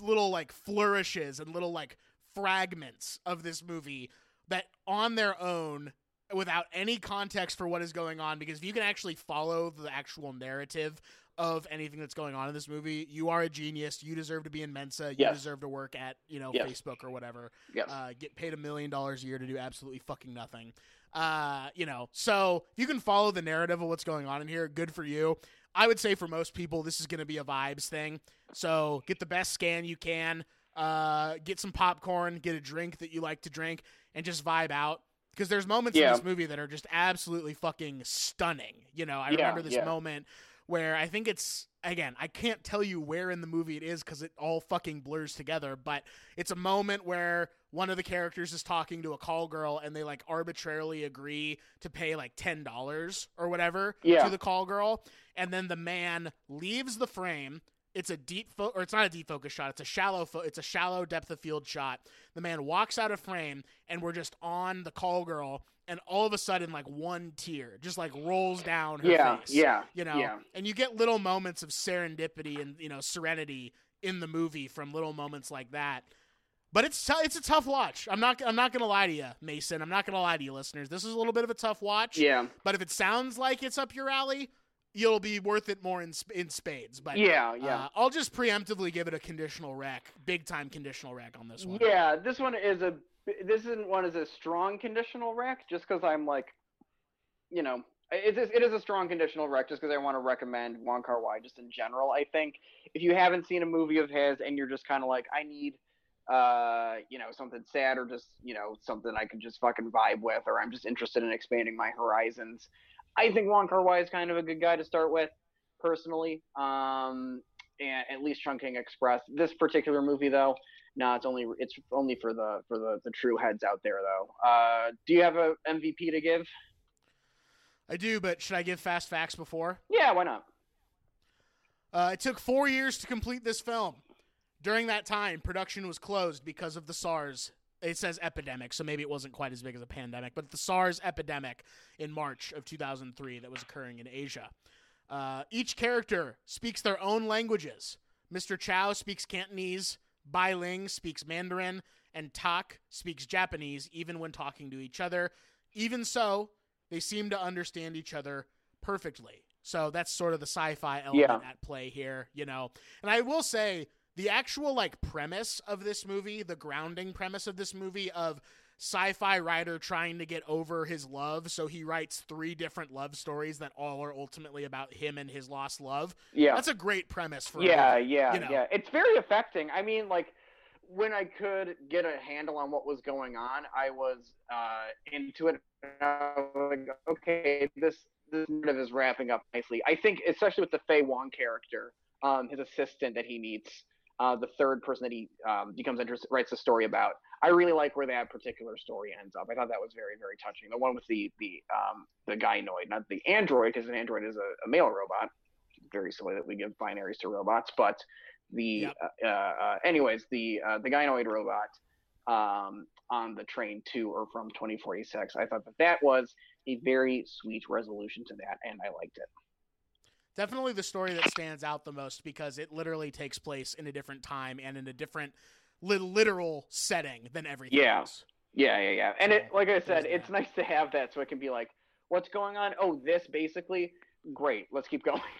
S1: little like flourishes and little like fragments of this movie that on their own without any context for what is going on because if you can actually follow the actual narrative of anything that's going on in this movie you are a genius you deserve to be in mensa you
S2: Yes.
S1: deserve to work at you know
S2: Yes.
S1: facebook or whatever
S2: Yes.
S1: uh, get paid a million dollars a year to do absolutely fucking nothing. Uh, you know, so if you can follow the narrative of what's going on in here, good for you. I would say for most people, this is going to be a vibes thing. So get the best scan you can. Uh, get some popcorn, get a drink that you like to drink, and just vibe out. Because there's moments
S2: Yeah.
S1: in this movie that are just absolutely fucking stunning. You know, I
S2: Yeah,
S1: remember this
S2: yeah.
S1: moment where I think it's again, I can't tell you where in the movie it is because it all fucking blurs together, but it's a moment where one of the characters is talking to a call girl and they like arbitrarily agree to pay like ten dollars or whatever
S2: Yeah.
S1: to the call girl, and then the man leaves the frame. It's a deep fo- or it's not a deep focus shot. It's a shallow fo- it's a shallow depth of field shot. The man walks out of frame and we're just on the call girl and all of a sudden like one tear just like rolls down her
S2: yeah.
S1: face
S2: Yeah.
S1: you know
S2: Yeah.
S1: and you get little moments of serendipity and you know serenity in the movie from little moments like that but it's t- it's a tough watch i'm not i'm not gonna lie to you mason i'm not gonna lie to you listeners this is a little bit of a tough watch
S2: Yeah.
S1: but if it sounds like it's up your alley you'll be worth it more in, sp- in spades but
S2: Yeah. Yeah.
S1: uh, i'll just preemptively give it a conditional rec big time conditional rec on this one
S2: Yeah, this one is a this isn't one is a strong conditional rec just because I'm like, you know, it is it is a strong conditional rec just because I want to recommend Wong Kar Wai just in general. I think if you haven't seen a movie of his and you're just kind of like, I need, uh, you know, something sad or just you know something I can just fucking vibe with, or I'm just interested in expanding my horizons. I think Wong Kar Wai is kind of a good guy to start with, personally. Um, and at least Chungking Express. This particular movie, though, no, it's only it's only for the for the the true heads out there, though. Uh, do you have a MVP to give?
S1: i do but should i give fast facts before
S2: Yeah, why not?
S1: Uh, it took four years to complete this film. During that time, production was closed because of the SARS. It says epidemic, so maybe it wasn't quite as big as a pandemic, but the SARS epidemic in March of 2003 that was occurring in Asia. Uh, each character speaks their own languages. Mr. Chow speaks Cantonese, Bai Ling speaks Mandarin, and Tak speaks Japanese, even when talking to each other. Even so, they seem to understand each other perfectly. So that's sort of the sci-fi element
S2: Yeah.
S1: at play here, you know. And I will say the actual like premise of this movie, the grounding premise of this movie of sci-fi writer trying to get over his love, so he writes three different love stories that all are ultimately about him and his lost love.
S2: Yeah,
S1: That's a great premise for
S2: yeah,
S1: movie,
S2: yeah,
S1: you know.
S2: yeah. It's very affecting. I mean, like when I could get a handle on what was going on, I was uh, into it. And I was like, okay, this this narrative is wrapping up nicely. I think, especially with the Faye Wong character, um, his assistant that he meets, uh, the third person that he um, becomes interested, writes a story about. I really like where that particular story ends up. I thought that was very, very touching. The one with the the um, the gynoid, not the android, because an android is a, a male robot. Very silly that we give binaries to robots, but the
S1: Yep.
S2: uh, uh, anyways, the uh, the gynoid robot um, on the train to or from 2046. I thought that that was a very sweet resolution to that, and I liked it.
S1: Definitely the story that stands out the most because it literally takes place in a different time and in a different li- literal setting than everything
S2: Yeah.
S1: else.
S2: Yeah, yeah, yeah. And it, like I said, it's nice to have that so it can be like, what's going on? Oh, this basically. Great. Let's keep going.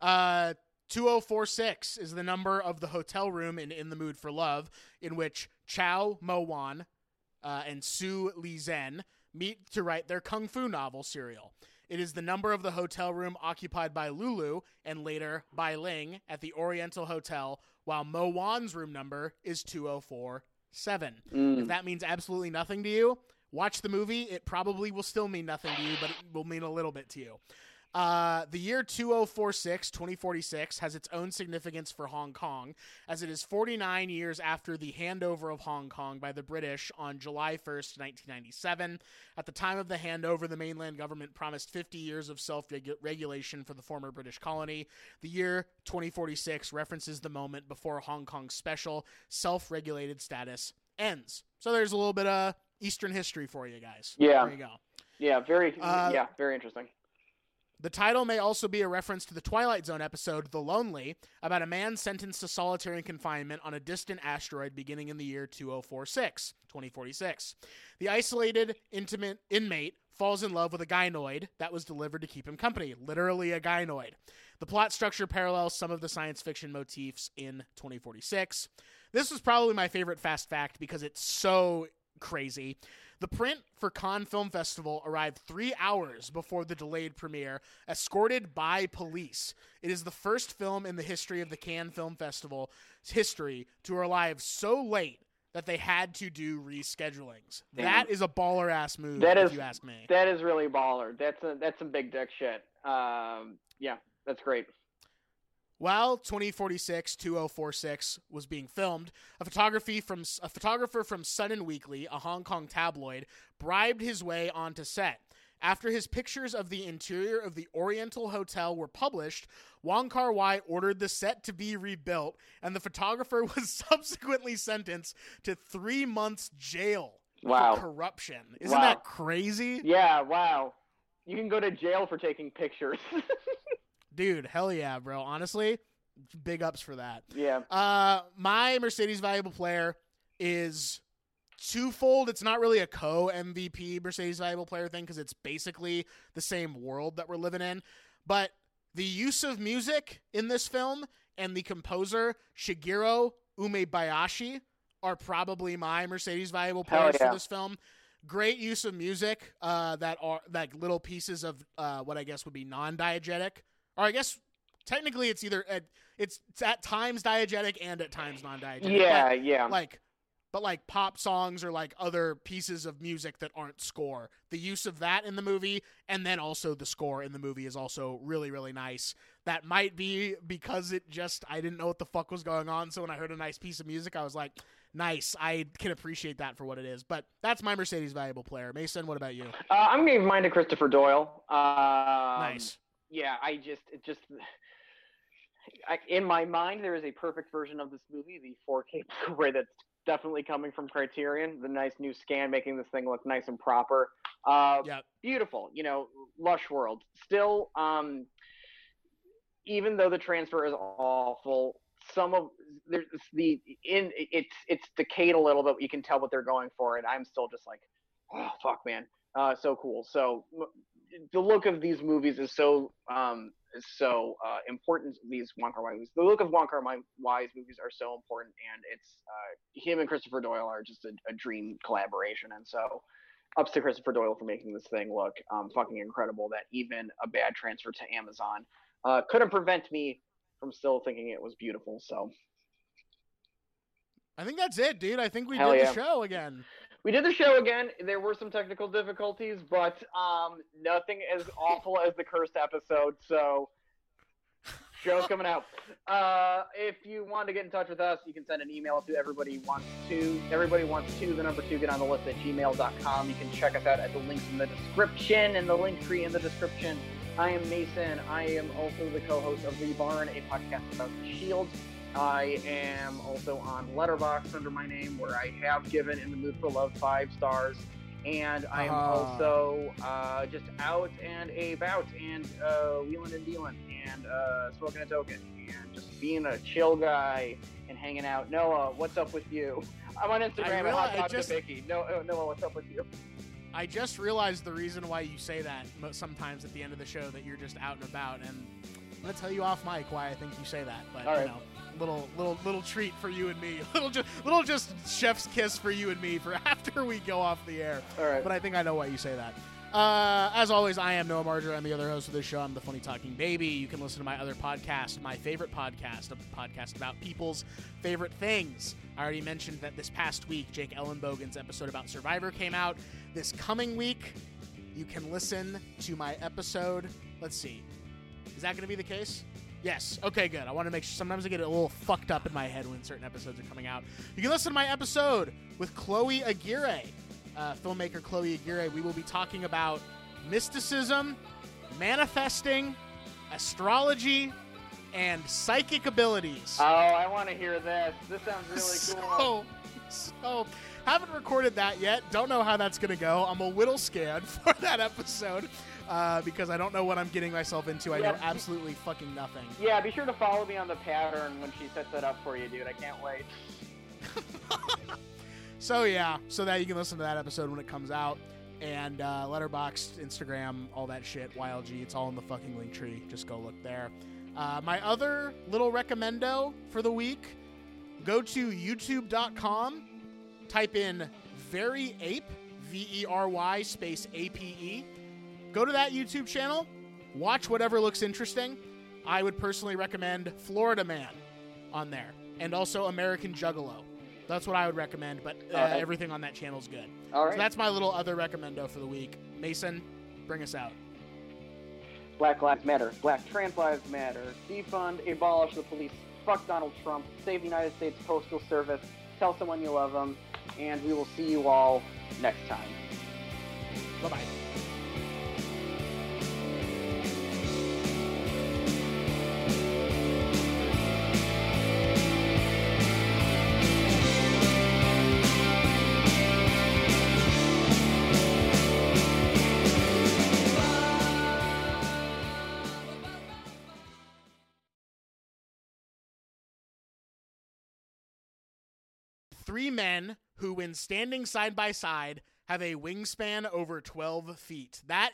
S1: Uh, 2046 is the number of the hotel room in In the Mood for Love, in which Chow Mo Wan uh, and Su Li Zhen meet to write their kung fu novel serial. It is the number of the hotel room occupied by Lulu and later by Ling at the Oriental Hotel, while Mo Wan's room number is 2047.
S2: Mm.
S1: If that means absolutely nothing to you, watch the movie. It probably will still mean nothing to you, but it will mean a little bit to you. Uh, the year 2046, 2046, has its own significance for Hong Kong, as it is 49 years after the handover of Hong Kong by the British on July 1st, 1997. At the time of the handover, the mainland government promised 50 years of self regulation for the former British colony. The year 2046 references the moment before Hong Kong's special self regulated status ends. So there's a little bit of Eastern history for you guys.
S2: Yeah.
S1: There you go.
S2: Yeah, very
S1: Uh,
S2: yeah, very interesting.
S1: The title may also be a reference to the Twilight Zone episode The Lonely, about a man sentenced to solitary confinement on a distant asteroid beginning in the year 2046, 2046. The isolated, intimate inmate falls in love with a gynoid that was delivered to keep him company, literally a gynoid. The plot structure parallels some of the science fiction motifs in 2046. This was probably my favorite fast fact because it's so crazy. The print for Cannes Film Festival arrived three hours before the delayed premiere, escorted by police. It is the first film in the history of the Cannes Film Festival's history to arrive so late that they had to do reschedulings.
S2: Damn.
S1: That is a baller ass move,
S2: That
S1: if you ask me.
S2: That is really baller. That's a, that's some big dick shit. Um, yeah, that's great.
S1: While 2046 2046 was being filmed, a photography from a photographer from Sudden Weekly, a Hong Kong tabloid, bribed his way onto set. After his pictures of the interior of the Oriental Hotel were published, Wong Kar Wai ordered the set to be rebuilt, and the photographer was subsequently sentenced to three months jail
S2: Wow.
S1: for corruption. Isn't
S2: Wow.
S1: that crazy?
S2: Yeah, wow. You can go to jail for taking pictures.
S1: Dude, hell yeah, bro. Honestly, big ups for that.
S2: yeah.
S1: Uh, my Mercedes valuable player is twofold. It's not really a co MVP Mercedes valuable player thing because it's basically the same world that we're living in. But the use of music in this film and the composer Shigeru Umebayashi are probably my Mercedes valuable players
S2: yeah.
S1: for this film. Great use of music uh, that are like little pieces of uh, what I guess would be non-diegetic, or I guess technically it's either at, it's, it's at times diegetic and at times non-diegetic.
S2: Yeah,
S1: but,
S2: yeah.
S1: like but like pop songs or like other pieces of music that aren't score. The use of that in the movie and then also the score in the movie is also really really nice. That might be because it just I didn't know what the fuck was going on, so when I heard a nice piece of music, I was like, "Nice, I can appreciate that for what it is." But that's my Mercedes valuable player. Mason, what about you?
S2: Uh, I'm gonna give mine to Christopher Doyle. Um,
S1: nice.
S2: Yeah, I just it just I, in my mind there is a perfect version of this movie, the 4K Blu-ray that's definitely coming from Criterion. The nice new scan making this thing look nice and proper. Uh,
S1: Yep.
S2: beautiful, you know, lush world. Still, um, even though the transfer is awful, some of there's the in it's it's decayed a little bit. You can tell what they're going for, and I'm still just like, oh fuck, man, uh, so cool. So the look of these movies is so um so uh, important. These Wong Kar Wai movies, the look of Wong Kar Wai's movies are so important, and it's uh, him and Christopher Doyle are just a, a dream collaboration, and so ups to Christopher Doyle for making this thing look um, fucking incredible. That even a bad transfer to Amazon uh, couldn't prevent me from still thinking it was beautiful. So
S1: I think that's it, dude. I think we
S2: Hell
S1: did
S2: yeah.
S1: the show again.
S2: We did the show again. There were some technical difficulties, but um, nothing as awful as the cursed episode. So show's coming out. Uh, if you want to get in touch with us, you can send an email to everybody wants to everybody wants to the number two get on the list at gmail.com. You can check us out at the links in the description and the link tree in the description. I am Mason. I am also the co-host of The Barn, a podcast about the Shield. I am also on Letterboxd under my name, where I have given In the Mood for Love five stars. And I am
S1: Ah.
S2: also uh, just out and about and uh, wheeling and dealing and uh, smoking a token and just being a chill guy and hanging out. Noah, what's up with you? I'm on Instagram at Hot
S1: just-
S2: Vicky. No, uh, Noah, what's up with you?
S1: I just realized the reason why you say that sometimes at the end of the show that you're just out and about, and I'm gonna tell you off mic why I think you say that. But
S2: All
S1: you know, little little little treat for you and me, little just little just chef's kiss for you and me for after we go off the air.
S2: All right.
S1: But I think I know why you say that. Uh, as always, I am Noah Marger. I'm the other host of this show. I'm the Funny Talking Baby. You can listen to my other podcast, my favorite podcast, a podcast about people's favorite things. I already mentioned that this past week, Jake Ellenbogen's episode about Survivor came out. This coming week, you can listen to my episode. Let's see. Is that going to be the case? Yes. Okay, good. I want to make sure. Sometimes I get a little fucked up in my head when certain episodes are coming out. You can listen to my episode with Chloe Aguirre, uh, filmmaker Chloe Aguirre. We will be talking about mysticism, manifesting, astrology, and psychic abilities.
S2: Oh, I want to hear this. This sounds really cool.
S1: So, so haven't recorded that yet. Don't know how that's gonna go. I'm a little scared for that episode uh, because I don't know what I'm getting myself into. I
S2: Yeah.
S1: know absolutely fucking nothing.
S2: Yeah, be sure to follow me on the pattern when she sets it up for you, dude. I can't wait.
S1: So yeah, so that you can listen to that episode when it comes out. And uh, Letterboxd, Instagram, all that shit, YLG, it's all in the fucking link tree. Just go look there. Uh, my other little recommendo for the week go to youtube.com, type in Very Ape, V E R Y space A P E. Go to that YouTube channel, watch whatever looks interesting. I would personally recommend Florida Man on there, and also American Juggalo. That's what I would recommend, but uh,
S2: Okay.
S1: everything on that channel is good.
S2: All
S1: So that's my little other recommendo for the week. Mason, bring us out.
S2: Black Lives Matter. Black Trans Lives Matter. Defund, abolish the police. Fuck Donald Trump. Save the United States Postal Service. Tell someone you love them. And we will see you all next time.
S1: Bye bye. Three men who, when standing side by side, have a wingspan over 12 feet. That